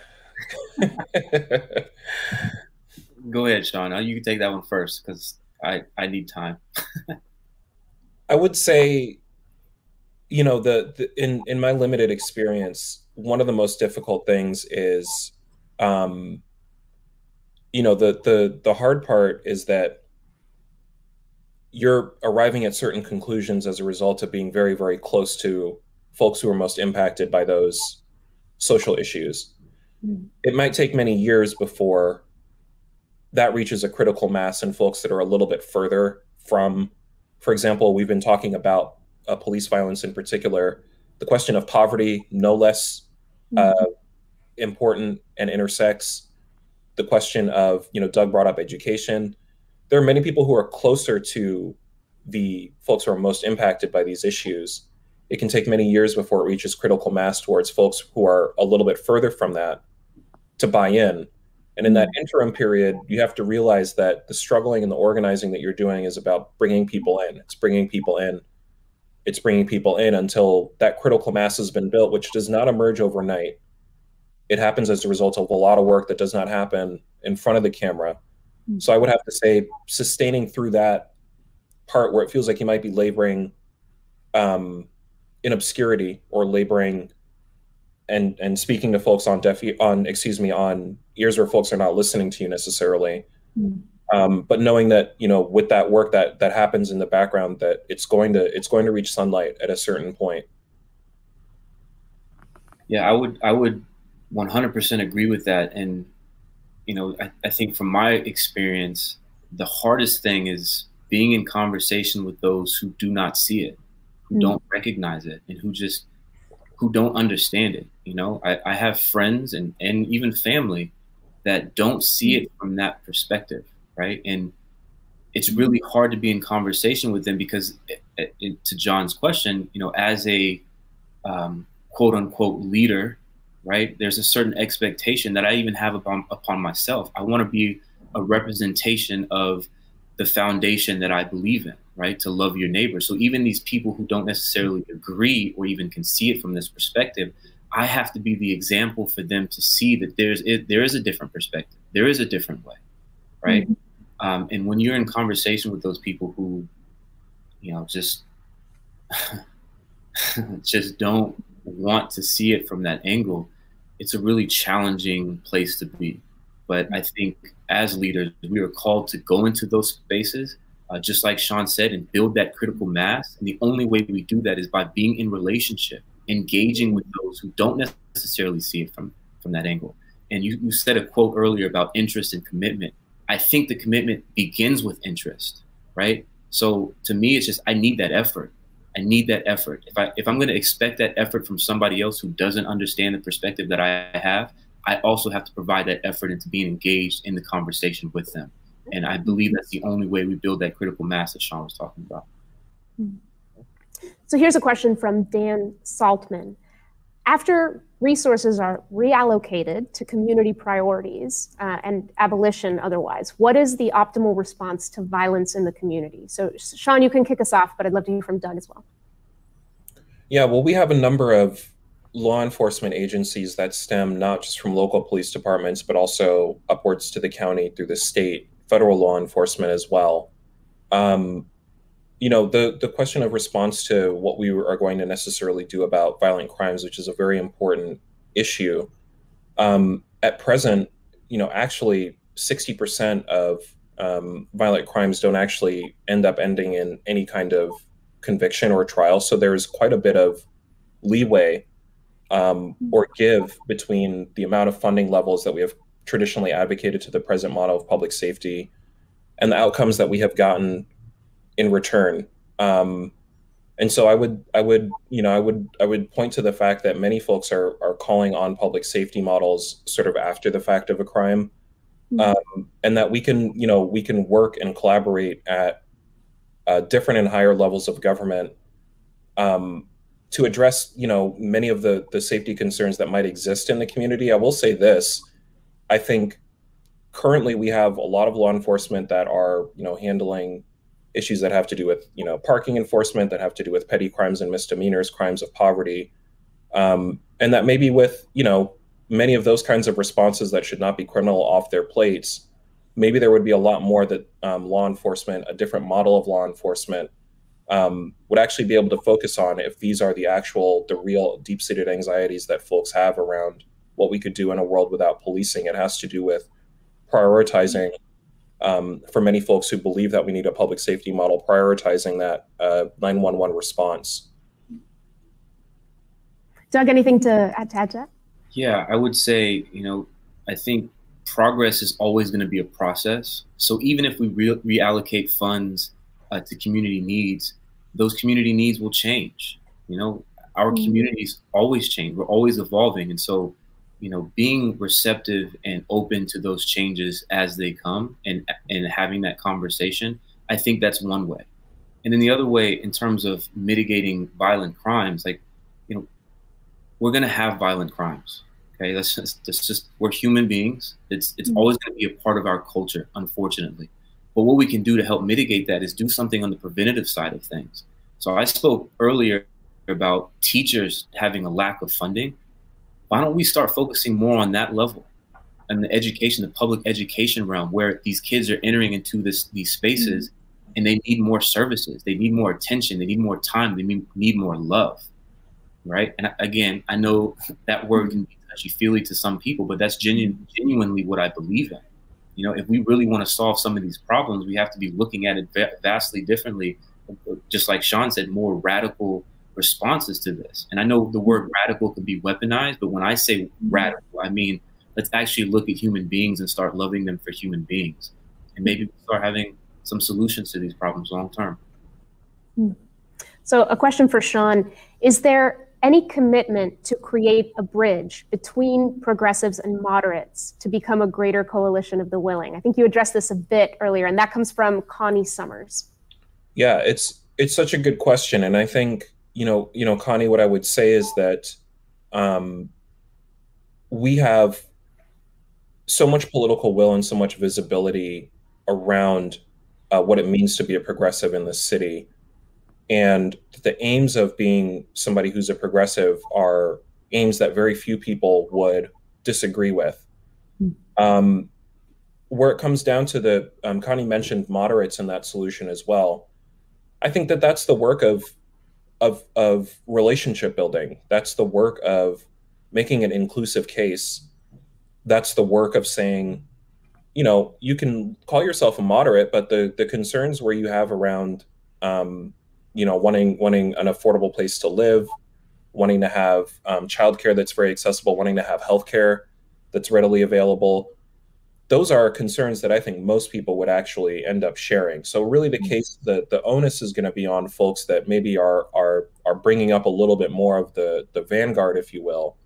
Go ahead, Shaun. You can take that one first because I, I need time. I would say, you know, the, the, in in my limited experience, one of the most difficult things is, um, you know, the the the hard part is that you're arriving at certain conclusions as a result of being very very close to folks who are most impacted by those social issues it might take many years before that reaches a critical mass in folks that are a little bit further from, for example, we've been talking about uh, police violence in particular. The question of poverty, no less uh, important and intersects the question of, you know, Doug brought up education. There are many people who are closer to the folks who are most impacted by these issues. It can take many years before it reaches critical mass towards folks who are a little bit further from that to buy in. And in that mm-hmm. interim period, you have to realize that the struggling and the organizing that you're doing is about bringing people in. It's bringing people in. It's bringing people in until that critical mass has been built, which does not emerge overnight. It happens as a result of a lot of work that does not happen in front of the camera. Mm-hmm. So I would have to say, sustaining through that part where it feels like you might be laboring um, in obscurity or laboring and and speaking to folks on deaf on excuse me on ears where folks are not listening to you necessarily mm. um, but knowing that you know with that work that that happens in the background that it's going to it's going to reach sunlight at a certain point yeah i would i would 100% agree with that and you know I, I think from my experience the hardest thing is being in conversation with those who do not see it who mm. don't recognize it and who just who don't understand it. You know, I, I have friends and, and even family that don't see it from that perspective, right? And it's really hard to be in conversation with them because, it, it, to John's question, you know, as a um, quote unquote leader, right? There's a certain expectation that I even have upon, upon myself. I want to be a representation of the foundation that I believe in right? To love your neighbor. So even these people who don't necessarily agree or even can see it from this perspective, I have to be the example for them to see that there's it, there is a different perspective. There is a different way, right? Mm-hmm. Um, and when you're in conversation with those people who, you know, just just don't want to see it from that angle, it's a really challenging place to be. But I think as leaders, we are called to go into those spaces uh, just like Shaun said, and build that critical mass. And the only way we do that is by being in relationship, engaging with those who don't necessarily see it from from that angle. And you, you said a quote earlier about interest and commitment. I think the commitment begins with interest, right? So to me, it's just I need that effort. I need that effort. If I if I'm going to expect that effort from somebody else who doesn't understand the perspective that I have, I also have to provide that effort into being engaged in the conversation with them. And I believe that's the only way we build that critical mass that Shaun was talking about. Hmm. So here's a question from Dan Saltman. After resources are reallocated to community priorities uh, and abolition otherwise, what is the optimal response to violence in the community? So, Shaun, you can kick us off, but I'd love to hear from Doug as well. Yeah, well, we have a number of law enforcement agencies that stem not just from local police departments, but also upwards to the county through the state federal law enforcement as well. Um, you know, the the question of response to what we are going to necessarily do about violent crimes, which is a very important issue. Um, at present, you know, actually, sixty percent of um, violent crimes don't actually end up ending in any kind of conviction or trial. So there's quite a bit of leeway um, or give between the amount of funding levels that we have traditionally advocated to the present model of public safety and the outcomes that we have gotten in return. Um, and so I would, I would, you know, I would, I would point to the fact that many folks are are calling on public safety models sort of after the fact of a crime, mm-hmm. um, and that we can, you know, we can work and collaborate at uh, different and higher levels of government um, to address, you know, many of the the safety concerns that might exist in the community. I will say this: I think currently we have a lot of law enforcement that are, you know, handling issues that have to do with you know parking enforcement that have to do with petty crimes and misdemeanors crimes of poverty. Um, and that maybe with you know many of those kinds of responses that should not be criminal off their plates maybe there would be a lot more that um, law enforcement a different model of law enforcement um, would actually be able to focus on if these are the actual the real deep-seated anxieties that folks have around what we could do in a world without policing. It has to do with prioritizing um, for many folks who believe that we need a public safety model, prioritizing that uh, 911 response. Doug, anything to add, to add to that? Yeah, I would say, you know, I think progress is always going to be a process. So even if we re- reallocate funds uh, to community needs, those community needs will change. You know, our mm-hmm. communities always change. We're always evolving, and so you know being receptive and open to those changes as they come and and having that conversation i think that's one way. And then the other way in terms of mitigating violent crimes like you know we're going to have violent crimes okay? That's just that's just we're human beings. It's it's mm-hmm. always going to be a part of our culture unfortunately. But what we can do to help mitigate that is do something on the preventative side of things. So i spoke earlier about teachers having a lack of funding why don't we start focusing more on that level and the education, the public education realm, where these kids are entering into this these spaces mm-hmm. and they need more services, they need more attention, they need more time, they need, more love, right? And again, I know that word can be touchy feely to some people, but that's genuine, genuinely what I believe in. You know, if we really want to solve some of these problems, we have to be looking at it vastly differently. Just like Shaun said, more radical responses to this. And I know the word radical can be weaponized, but when I say radical, I mean let's actually look at human beings and start loving them for human beings. And maybe start having some solutions to these problems long term. Hmm. So, a question for Shaun Is there any commitment to create a bridge between progressives and moderates to become a greater coalition of the willing? I think you addressed this a bit earlier, and that comes from Connie Summers. Yeah, it's it's such a good question, and I think you know, you know, Connie, what I would say is that um, we have so much political will and so much visibility around uh, what it means to be a progressive in this city. And the aims of being somebody who's a progressive are aims that very few people would disagree with. Um, where it comes down to the, um, Connie mentioned moderates in that solution as well. I think that that's the work of of of relationship building. That's the work of making an inclusive case. That's the work of saying, you know, you can call yourself a moderate, but the the concerns where you have around, um, you know, wanting wanting an affordable place to live, wanting to have um, childcare that's very accessible, wanting to have healthcare that's readily available, those are concerns that I think most people would actually end up sharing. So really, the mm-hmm. case the the onus is going to be on folks that maybe are are are bringing up a little bit more of the the vanguard, if you will,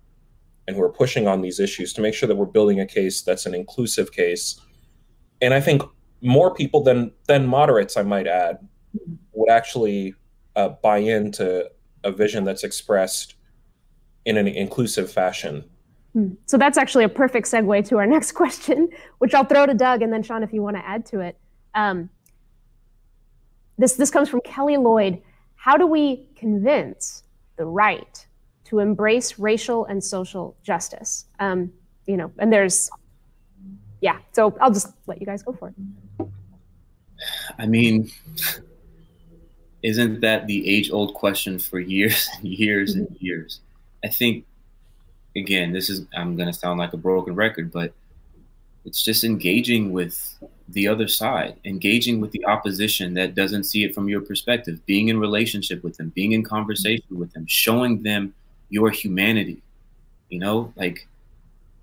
and who are pushing on these issues to make sure that we're building a case that's an inclusive case. And I think more people than than moderates, I might add, would actually uh, buy into a vision that's expressed in an inclusive fashion. So that's actually a perfect segue to our next question, which I'll throw to Doug and then Shaun if you want to add to it. Um, this this comes from Kelly Lloyd. How do we convince the right to embrace racial and social justice? Um, you know, and there's, yeah. So I'll just let you guys go for it. I mean, isn't that the age old question for years and years and years? I think again, this is I'm gonna sound like a broken record, but it's just engaging with the other side, engaging with the opposition that doesn't see it from your perspective, being in relationship with them, being in conversation with them, showing them your humanity. You know, like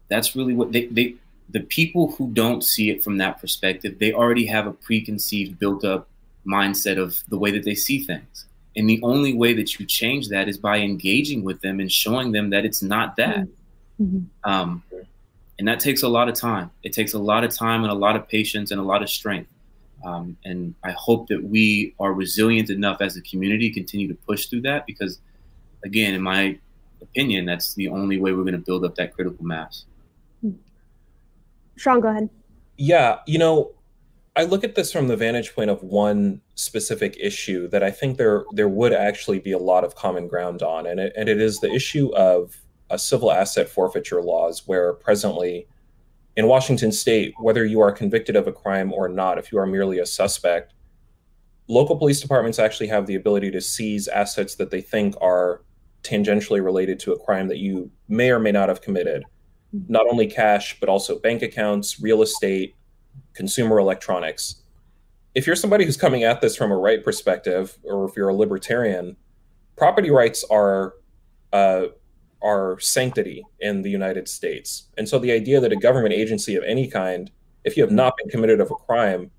that's really what they, they the people who don't see it from that perspective, they already have a preconceived, built up mindset of the way that they see things. And the only way that you change that is by engaging with them and showing them that it's not that. Mm-hmm. Um, and that takes a lot of time. It takes a lot of time and a lot of patience and a lot of strength. Um, and I hope that we are resilient enough as a community, to continue to push through that because, again, in my opinion, that's the only way we're going to build up that critical mass. Shaun, go ahead. Yeah, you know, I look at this from the vantage point of one specific issue that I think there there would actually be a lot of common ground on, and it, and it is the issue of a civil asset forfeiture laws, where presently in Washington State, whether you are convicted of a crime or not, if you are merely a suspect, local police departments actually have the ability to seize assets that they think are tangentially related to a crime that you may or may not have committed. Mm-hmm. Not only cash, but also bank accounts, real estate, consumer electronics. If you're somebody who's coming at this from a right perspective, or if you're a libertarian, property rights are uh, are sanctity in the United States. And so the idea that a government agency of any kind, if you have not been committed of a crime,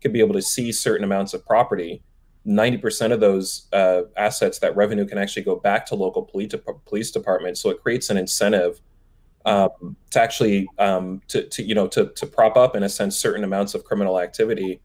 could be able to seize certain amounts of property 90% of those uh, assets, that revenue can actually go back to local police, police departments. So it creates an incentive um, to actually um, to, to you know to, to prop up in a sense certain amounts of criminal activity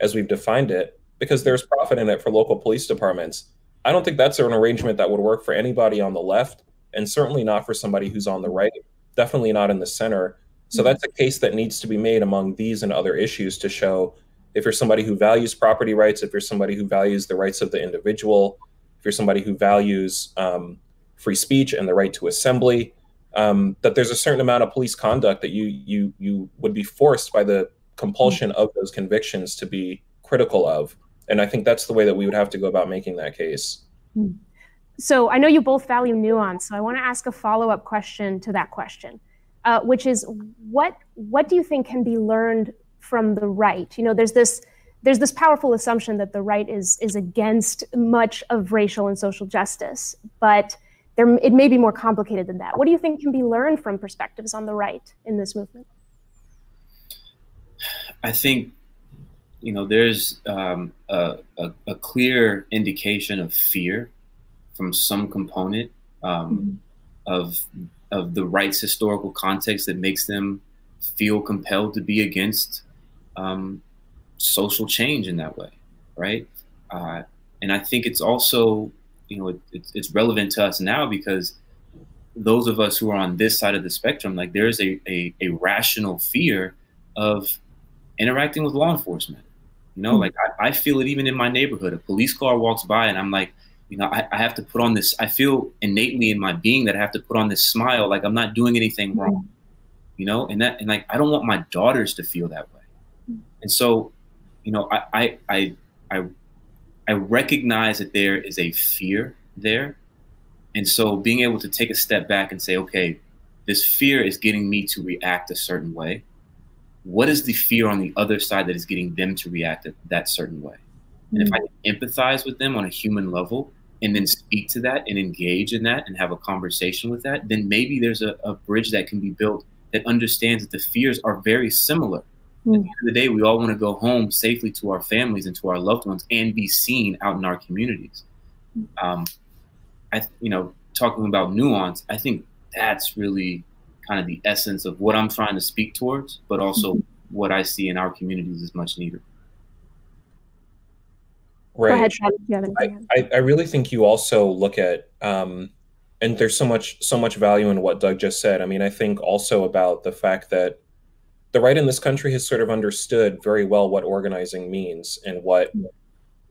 as we've defined it because there's profit in it for local police departments. I don't think that's an arrangement that would work for anybody on the left and certainly not for somebody who's on the right, definitely not in the center. So mm-hmm. that's a case that needs to be made among these and other issues to show if you're somebody who values property rights, if you're somebody who values the rights of the individual, if you're somebody who values um, free speech and the right to assembly, um, that there's a certain amount of police conduct that you you you would be forced by the compulsion of those convictions to be critical of. And I think that's the way that we would have to go about making that case. Hmm. So I know you both value nuance, so I want to ask a follow-up question to that question, uh, which is what what do you think can be learned from the right. You know, there's this there's this powerful assumption that the right is is against much of racial and social justice, but there it may be more complicated than that. What do you think can be learned from perspectives on the right in this movement? I think you know there's um, a, a, a, clear indication of fear from some component um, mm-hmm. of of the right's historical context that makes them feel compelled to be against um, social change in that way, right? Uh, and I think it's also, you know, it, it's, it's relevant to us now because those of us who are on this side of the spectrum, like there is a, a, a rational fear of interacting with law enforcement. You know, mm-hmm. like I, I, feel it even in my neighborhood. A police car walks by and I'm like, you know, I, I, have to put on this, I feel innately in my being that I have to put on this smile, like I'm not doing anything wrong. Mm-hmm. You know, and that and like I don't want my daughters to feel that way. And so, you know, I, I, I, I, I recognize that there is a fear there. And so being able to take a step back and say, okay, this fear is getting me to react a certain way. What is the fear on the other side that is getting them to react that certain way? And if I mm-hmm. can empathize with them on a human level and then speak to that and engage in that and have a conversation with that, then maybe there's a, a bridge that can be built that understands that the fears are very similar. Mm. At the end of the day, we all want to go home safely to our families and to our loved ones and be seen out in our communities. Um, I, you know, talking about nuance, I think that's really kind of the essence of what I'm trying to speak towards, but also mm-hmm. what I see in our communities is much needed. Right. Ahead, I, I, really think you also look at, um, and there's so much so much value in what Doug just said. I mean, I think also about the fact that the right in this country has sort of understood very well what organizing means and what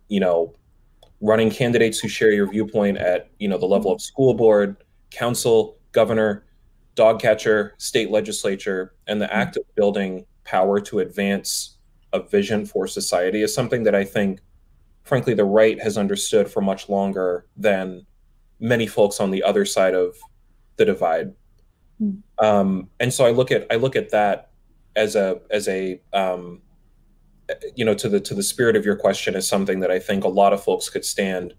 you know running candidates who share your viewpoint at you know the level of school board council governor dog catcher state legislature and the act of building power to advance a vision for society is something that i think frankly the right has understood for much longer than many folks on the other side of the divide mm. um, and so i look at i look at that as a as a um, you know to the to the spirit of your question is something that I think a lot of folks could stand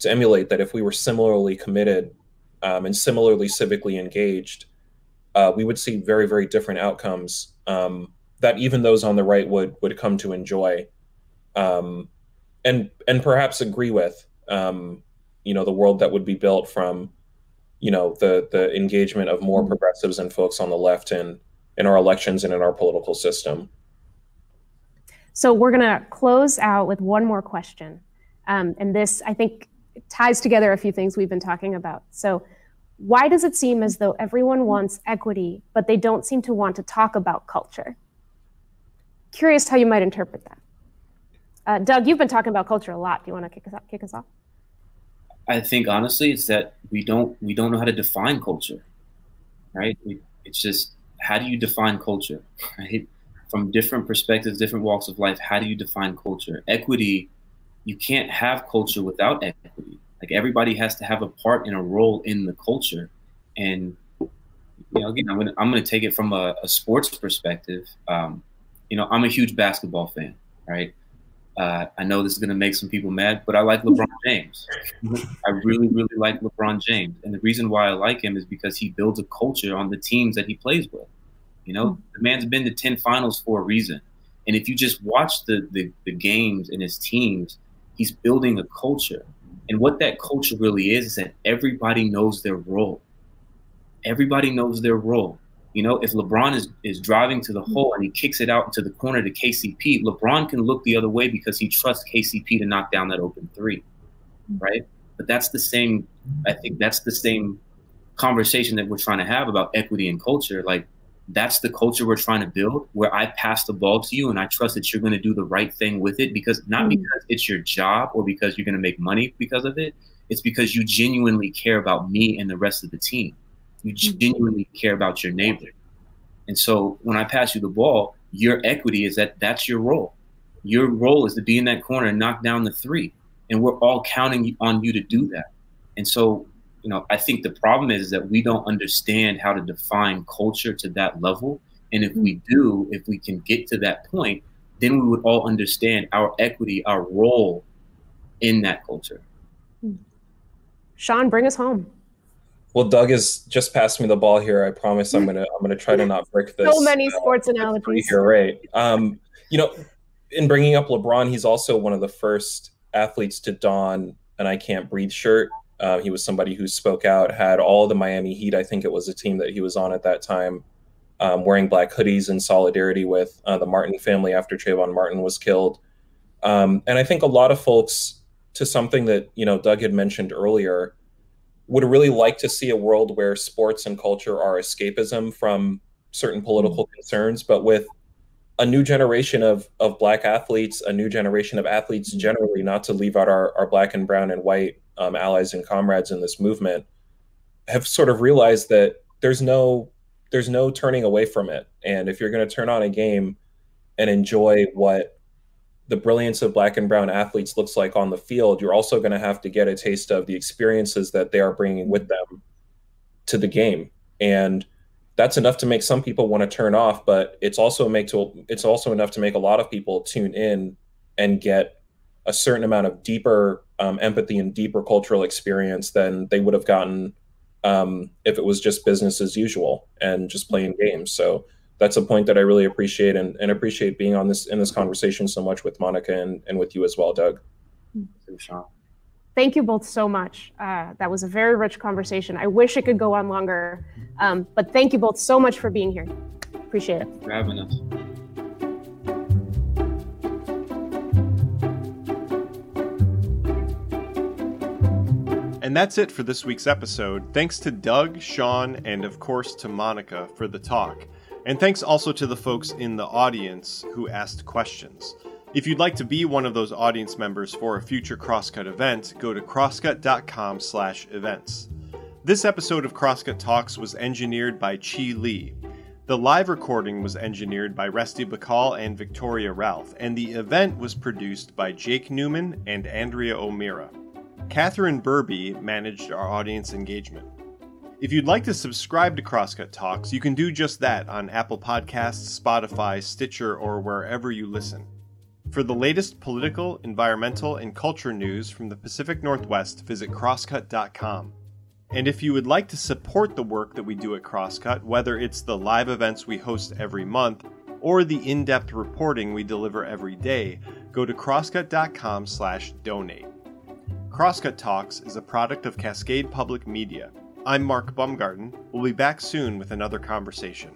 to emulate. That if we were similarly committed um, and similarly civically engaged, uh, we would see very very different outcomes um, that even those on the right would would come to enjoy. Um, and and perhaps agree with um, you know the world that would be built from you know the the engagement of more mm-hmm. progressives and folks on the left in in our elections and in our political system. So we're going to close out with one more question, um, and this I think ties together a few things we've been talking about. So. Why does it seem as though everyone wants equity, but they don't seem to want to talk about culture? Curious how you might interpret that. Uh, Doug, you've been talking about culture a lot. Do you want to kick us off? Kick us off? I think honestly, it's that we don't we don't know how to define culture, right? We, it's just how do you define culture, right? From different perspectives, different walks of life, how do you define culture? Equity, you can't have culture without equity. Like everybody has to have a part and a role in the culture, and you know, again, I'm gonna I'm gonna take it from a, a sports perspective. Um, you know, I'm a huge basketball fan, right? Uh, I know this is going to make some people mad, but I like LeBron James. I really, really like LeBron James. And the reason why I like him is because he builds a culture on the teams that he plays with. You know, mm-hmm. the man's been to 10 finals for a reason. And if you just watch the, the, the games and his teams, he's building a culture. And what that culture really is, is that everybody knows their role. Everybody knows their role. You know, if LeBron is, is driving to the mm-hmm. hole and he kicks it out into the corner to KCP, LeBron can look the other way because he trusts KCP to knock down that open three, mm-hmm. right? But that's the same, I think that's the same conversation that we're trying to have about equity and culture. Like, that's the culture we're trying to build where I pass the ball to you and I trust that you're going to do the right thing with it because not mm-hmm. because it's your job or because you're going to make money because of it. It's because you genuinely care about me and the rest of the team you genuinely care about your neighbor. And so when I pass you the ball, your equity is that that's your role. Your role is to be in that corner and knock down the three. And we're all counting on you to do that. And so, you know, I think the problem is that we don't understand how to define culture to that level. And if we do, if we can get to that point, then we would all understand our equity, our role in that culture. Shaun, bring us home. Well, Doug has just passed me the ball here. I promise I'm gonna I'm gonna try to not break this. So many uh, sports analogies. You're right. Um, you know, in bringing up LeBron, he's also one of the first athletes to don an "I Can't Breathe" shirt. Uh, he was somebody who spoke out, had all the Miami Heat. I think it was a team that he was on at that time, um, wearing black hoodies in solidarity with uh, the Martin family after Trayvon Martin was killed. Um, and I think a lot of folks, to something that you know Doug had mentioned earlier would really like to see a world where sports and culture are escapism from certain political mm-hmm. concerns, but with a new generation of of black athletes, a new generation of athletes mm-hmm. generally, not to leave out our, our black and brown and white um, allies and comrades in this movement, have sort of realized that there's no there's no turning away from it. And if you're going to turn on a game and enjoy what the brilliance of black and brown athletes looks like on the field, you're also going to have to get a taste of the experiences that they are bringing with them to the game. And that's enough to make some people want to turn off, but it's also make to it's also enough to make a lot of people tune in and get a certain amount of deeper um, empathy and deeper cultural experience than they would have gotten um, if it was just business as usual and just playing games. So that's a point that I really appreciate and, and appreciate being on this in this conversation so much with Monica and, and with you as well, Doug. Thank you both so much. Uh, that was a very rich conversation. I wish it could go on longer, um, but thank you both so much for being here. Appreciate it. For having us. And that's it for this week's episode. Thanks to Doug, Shaun, and of course to Monica for the talk. And thanks also to the folks in the audience who asked questions. If you'd like to be one of those audience members for a future Crosscut event, go to crosscut.com/events. This episode of Crosscut Talks was engineered by Chi Lee. The live recording was engineered by Resty Bacall and Victoria Ralph, and the event was produced by Jake Newman and Andrea O'Meara. Catherine Burby managed our audience engagement. If you'd like to subscribe to Crosscut Talks, you can do just that on Apple Podcasts, Spotify, Stitcher, or wherever you listen. For the latest political, environmental, and culture news from the Pacific Northwest, visit crosscut.com. And if you would like to support the work that we do at Crosscut, whether it's the live events we host every month or the in depth reporting we deliver every day, go to crosscut.com/donate. Crosscut Talks is a product of Cascade Public Media. I'm Mark Baumgarten. We'll be back soon with another conversation.